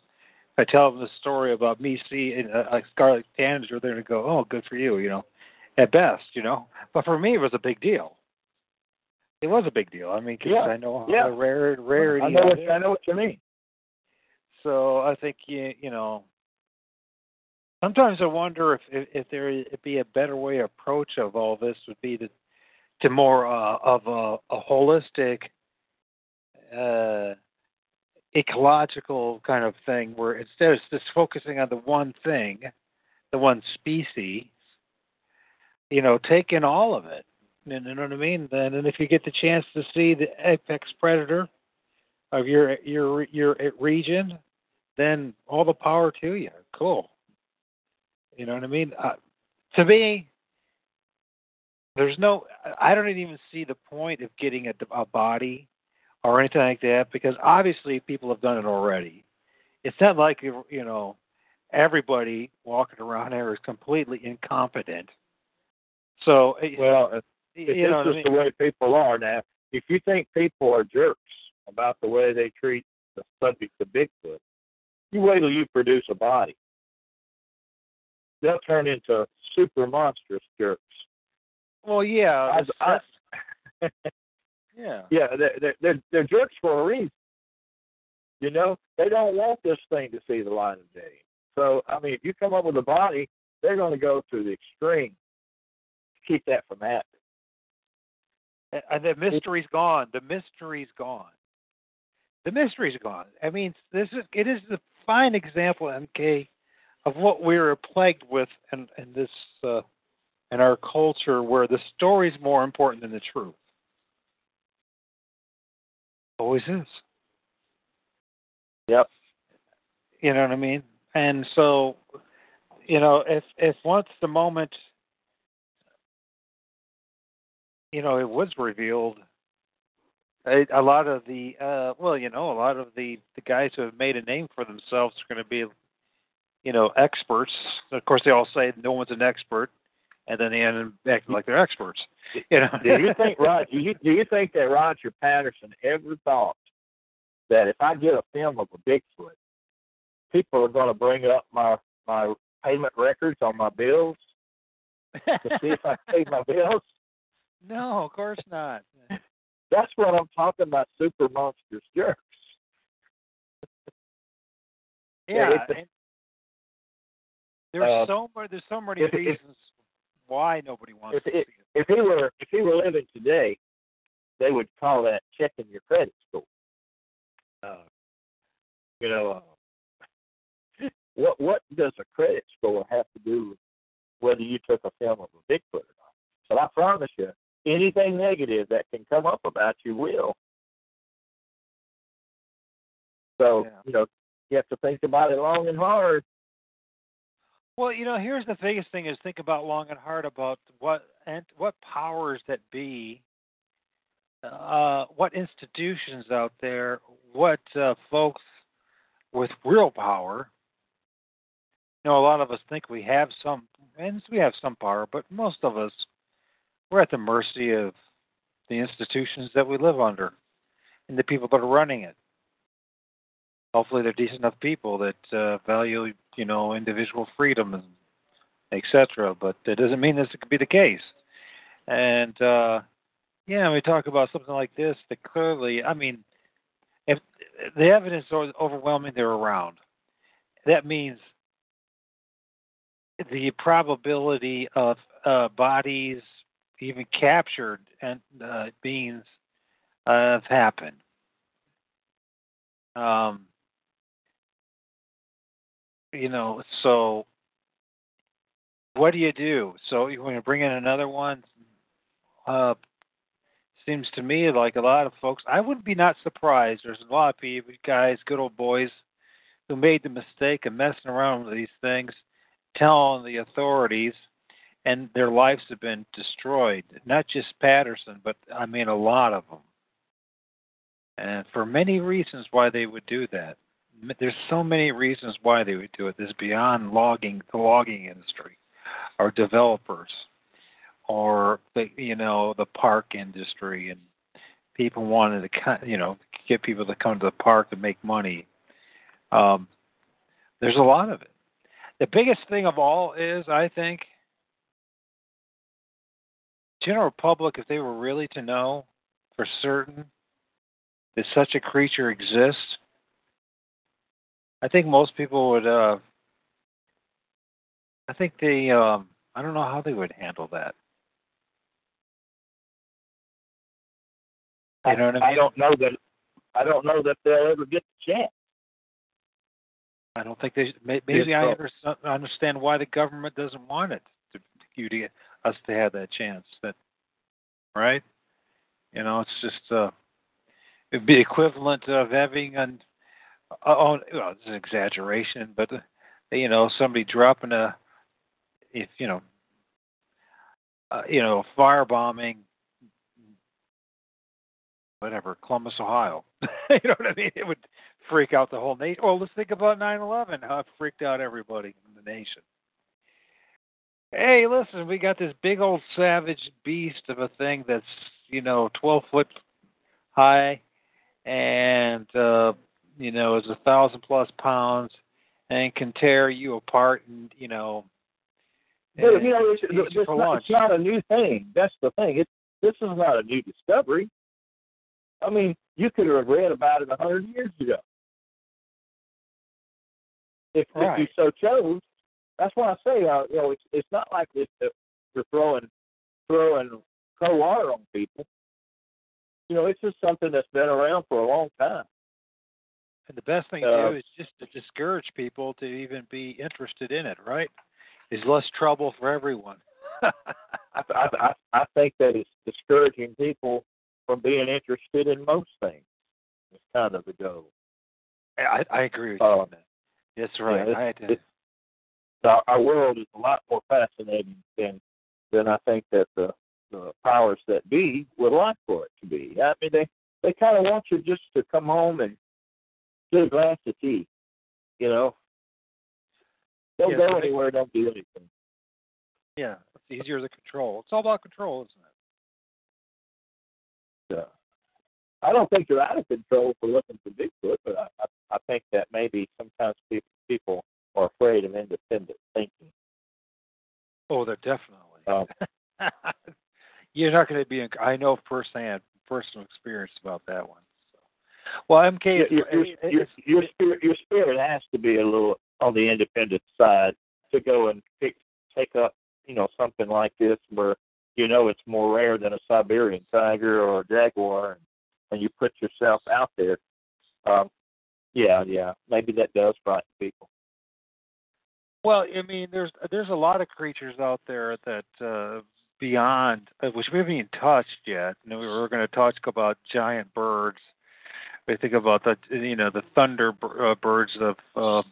I tell them the story about me seeing a, a scarlet tanager, they're going to go, "Oh, good for you," you know, at best, you know. But for me, it was a big deal. It was a big deal. I mean, because yeah. I know yeah. the rare rarity. I know what. I know what you mean. So I think you you know. Sometimes I wonder if if, if there would be a better way approach of all this would be to to more uh, of a, a holistic uh, ecological kind of thing where instead of just focusing on the one thing, the one species, you know, take in all of it. You know what I mean? Then, and if you get the chance to see the apex predator of your your your region, then all the power to you. Cool. You know what I mean? Uh, to me, there's no. I don't even see the point of getting a, a body or anything like that because obviously people have done it already. It's not like you know everybody walking around here is completely incompetent. So well, it's, you know what I mean? the way people are now, if you think people are jerks about the way they treat the subject of Bigfoot, you wait till you produce a body. They'll turn into super monstrous jerks. Well, yeah, I- I- yeah. yeah, they're, they're they're jerks for a reason. You know, they don't want this thing to see the light of day. So, I mean, if you come up with a body, they're going to go to the extreme to keep that from happening. And the mystery's gone. The mystery's gone. The mystery's gone. I mean, this is it is a fine example, MK, of what we're plagued with in, in this uh, in our culture, where the story's more important than the truth. Always is. Yep. You know what I mean? And so, you know, if if once the moment, you know, it was revealed, a, a lot of the uh well, you know, a lot of the the guys who have made a name for themselves are going to be, you know, experts. Of course, they all say no one's an expert, and then they end up acting like they're experts. You know? do you think Roger? Do you, do you think that Roger Patterson ever thought that if I get a film of a Bigfoot, people are going to bring up my my payment records on my bills to see if I paid my bills? no, of course not. That's what I'm talking about. Super monstrous jerks. Yeah, it's a- and there's uh, so many. There's so many reasons why nobody wants if to see it- it. If he were if he were living today, they would call that checking your credit score. Uh, you know, uh, what what does a credit score have to do with whether you took a film of a Bigfoot or not? But I promise you, anything negative that can come up about you will. So Yeah. you know, you have to think about it long and hard. Well, you know, here's the biggest thing: is think about long and hard about what and what powers that be, uh, what institutions out there, what uh, folks with real power. You know, a lot of us think we have some, and we have some power, but most of us, we're at the mercy of the institutions that we live under and the people that are running it. Hopefully, they're decent enough people that uh, value, you know, individual freedom and etc. But that doesn't mean this could be the case. And uh, yeah, we talk about something like this that clearly, I mean, if the evidence is overwhelming, they're around. That means the probability of uh, bodies even captured and uh, beings uh, have happened. Um, you know, so what do you do? So you want to bring in another one? Uh, seems to me like a lot of folks. I wouldn't be not surprised. There's a lot of people, guys, good old boys, who made the mistake of messing around with these things, telling the authorities, and their lives have been destroyed. Not just Patterson, but I mean a lot of them. And for many reasons why they would do that. There's so many reasons why they would do it. This is beyond logging, the logging industry, or developers, or the you know the park industry, and people wanted to you know get people to come to the park and make money. Um, there's a lot of it. The biggest thing of all is, I think, general public, if they were really to know for certain that such a creature exists, I think most people would. Uh, I think they. Um, I don't know how they would handle that. You know what I mean? I don't know that. I don't know that they'll ever get the chance. I don't think they. Maybe I so- understand why the government doesn't want it to you to get us to have that chance. That right? You know, it's just uh, it'd be equivalent of having an uh, oh, well, it's an exaggeration, but uh, you know, somebody dropping a if you know, uh, you know, firebombing whatever, Columbus, Ohio. you know what I mean? It would freak out the whole nation. Well, let's think about 9/11. How it freaked out everybody in the nation. hey, listen, we got this big old savage beast of a thing that's you know twelve foot high, and uh, you know is a thousand plus pounds, and can tear you apart, and you know. But, you know, it's, you it's, not, it's not a new thing. That's the thing. It this is not a new discovery. I mean, you could have read about it a hundred years ago. If, if you so chose, that's why I say, uh, you know, it's it's not like this that we're throwing throwing cold water on people. You know, it's just something that's been around for a long time. And the best thing to Uh, do is just to discourage people to even be interested in it, right? Is less trouble for everyone. I, I I think that it's discouraging people from being interested in most things. It's kind of the goal. I, I agree with Uh, you on that. That's right. it's- I it's- Our, our world is a lot more fascinating than than I think that the the powers that be would like for it to be. I mean, they they kind of want you just to come home and get a glass of tea. You know, don't Yeah, go anywhere, don't do anything. yeah, it's easier to control. It's all about control, isn't it? Yeah. I don't think you're out of control for looking for Bigfoot, but I, I, I think that maybe sometimes people people are afraid of independent thinking. Oh, they're definitely. Um, You're not going to be. In, I know firsthand, personal experience about that one. Well, MK, your, your, your, your, your spirit your spirit has to be a little on the independent side to go and pick take up you know something like this where you know it's more rare than a Siberian tiger or a jaguar, and, and you put yourself out there. Um, yeah, yeah, maybe that does frighten people. well, I mean, there's there's a lot of creatures out there that uh, beyond uh, which we haven't even touched yet. And we were going to talk about giant birds. We think about the you know the thunderbirds uh, birds of uh,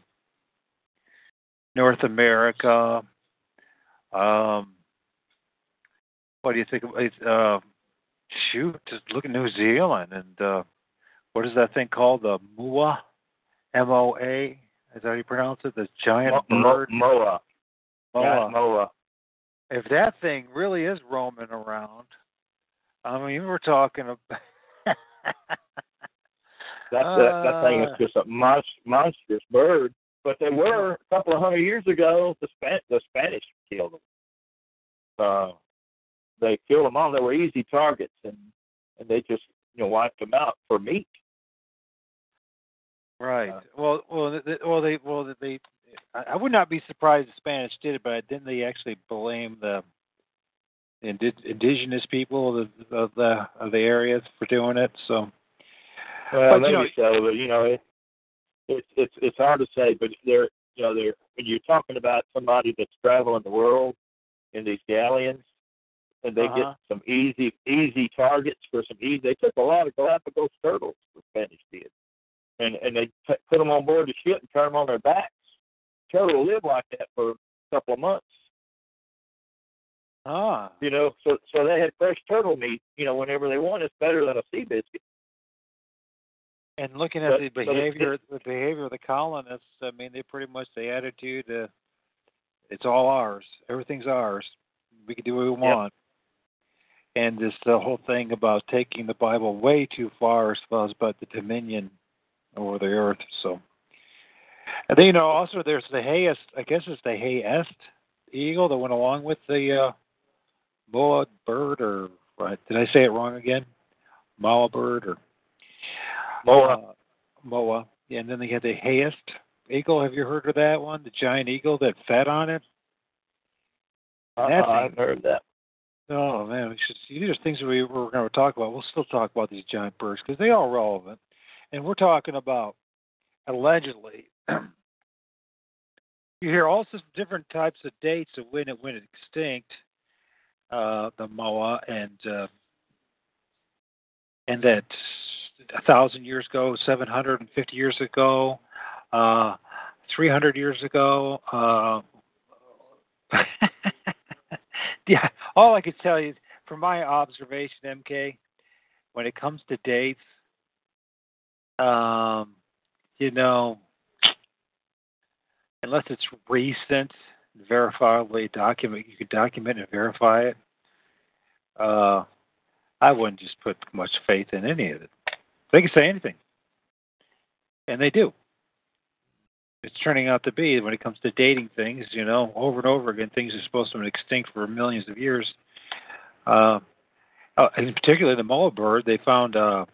North America. Um, what do you think of uh, shoot? Just look at New Zealand and uh, what is that thing called? The moa, M O A. Is that how you pronounce it? The giant Mo- bird. moa, moa. moa. If that thing really is roaming around, I mean, we're talking about. That, that that thing is Uh. just a monst, monstrous bird. But they were a couple of hundred years ago. The Span the Spanish killed them. Uh, they killed them all. They were easy targets, and and they just you know wiped them out for meat. Right. Uh, well, well, th- th- well, they, well, they. I would not be surprised the Spanish did it, but didn't they actually blame the indi- indigenous people of the of the of the areas for doing it? So, Well, But, you maybe so, but you know, it, it's it's it's hard to say. But they're you know they're when you're talking about somebody that's traveling the world in these galleons, and they Uh-huh. get some easy easy targets for some easy. They took a lot of Galapagos turtles. The Spanish did, and and they t- put them on board the ship and turn them on their backs. Turtle live like that for a couple of months. ah, You know, so so they had fresh turtle meat. You know, whenever they want, it's better than a sea biscuit. And looking at But- the behavior, the behavior of the colonists, I mean, they pretty much the attitude, uh, it's all ours. Everything's ours. We can do what we want. And this the whole thing about taking the Bible way too far as far as about the dominion over the earth. So, and then you know also there's the Haast. I guess it's the Haast eagle that went along with the uh, Moa bird, or right? Did I say it wrong again? Moa bird or Moa. uh, Moa. Yeah, and then they had the Haast eagle. Have you heard of that one? The giant eagle that fed on it. Uh, That's- I've heard that. Oh man, we should see. These are things we we're going to talk about. We'll still talk about these giant birds because they are relevant, and we're talking about allegedly. you hear all sorts of different types of dates of when it went extinct, uh, the moa, and uh, and that a thousand years ago, seven hundred and fifty years ago, uh, three hundred years ago. Uh, yeah, all I could tell you is from my observation, MK, when it comes to dates, um, you know, unless it's recent, verifiably document. You could document and verify it. Uh, I wouldn't just put much faith in any of it. They can say anything, and they do. It's turning out to be when it comes to dating things, you know, over and over again, things are supposed to be extinct for millions of years. Uh, uh, in particular, the moa bird, they found, uh,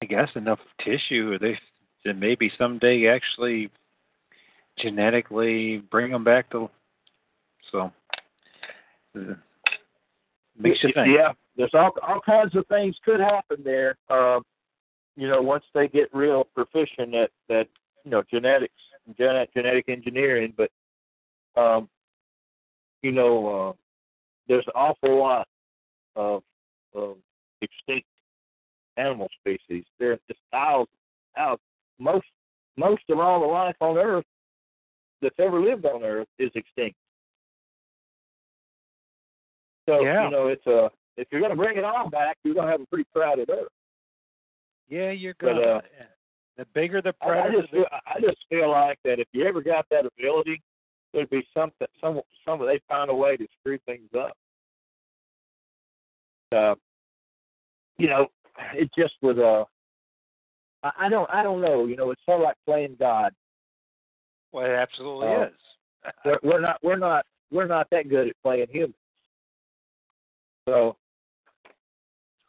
I guess, enough tissue. They that maybe someday actually genetically bring them back to. So uh, makes you think. Yeah, there's all all kinds of things could happen there. Um, you know, once they get real proficient at that, you know, genetics, genetic genetic engineering. But, um, you know, uh, there's an awful lot of, of extinct animal species. There's just thousands, thousands. Most most of all the life on Earth that's ever lived on Earth is extinct. So Yeah. you know, it's a if you're going to bring it all back, you're going to have a pretty crowded Earth. Yeah, you're But, good. uh, the bigger the I, I just feel, I just feel like that if you ever got that ability, there'd be something, some, some they find a way to screw things up. Uh, you know, it just was a. I I don't, I don't know. You know, it's sort of like playing God. well, it absolutely uh, is. We're, we're not, we're not, we're not that good at playing humans. So,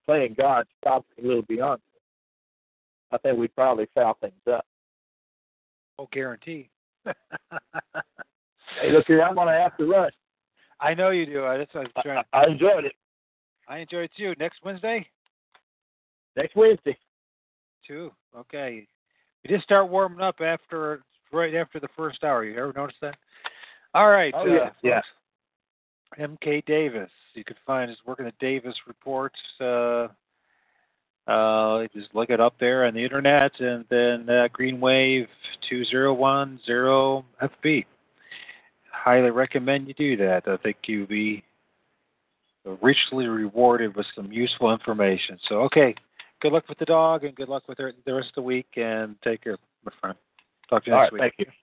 playing God's probably a little beyond. it. I think we probably foul things up. Oh, guarantee. Hey, look here, I'm gonna have to run. I know you do. That's what I was I, trying. I enjoyed it. I enjoyed it too. Next Wednesday, Next Wednesday. Two. Okay. We just start warming up after right after the first hour. You ever notice that? All right. Oh, uh, yeah, yeah. MK Davis. You can find his work in the Davis Reports. Uh, uh, just look it up there on the internet, and then uh, Greenwave two zero one zero FB. Highly recommend you do that. I think you'll be richly rewarded with some useful information. So, okay, good luck with the dog, and good luck with the the rest of the week, and take care, my friend. Talk to you All next right, week. thank you.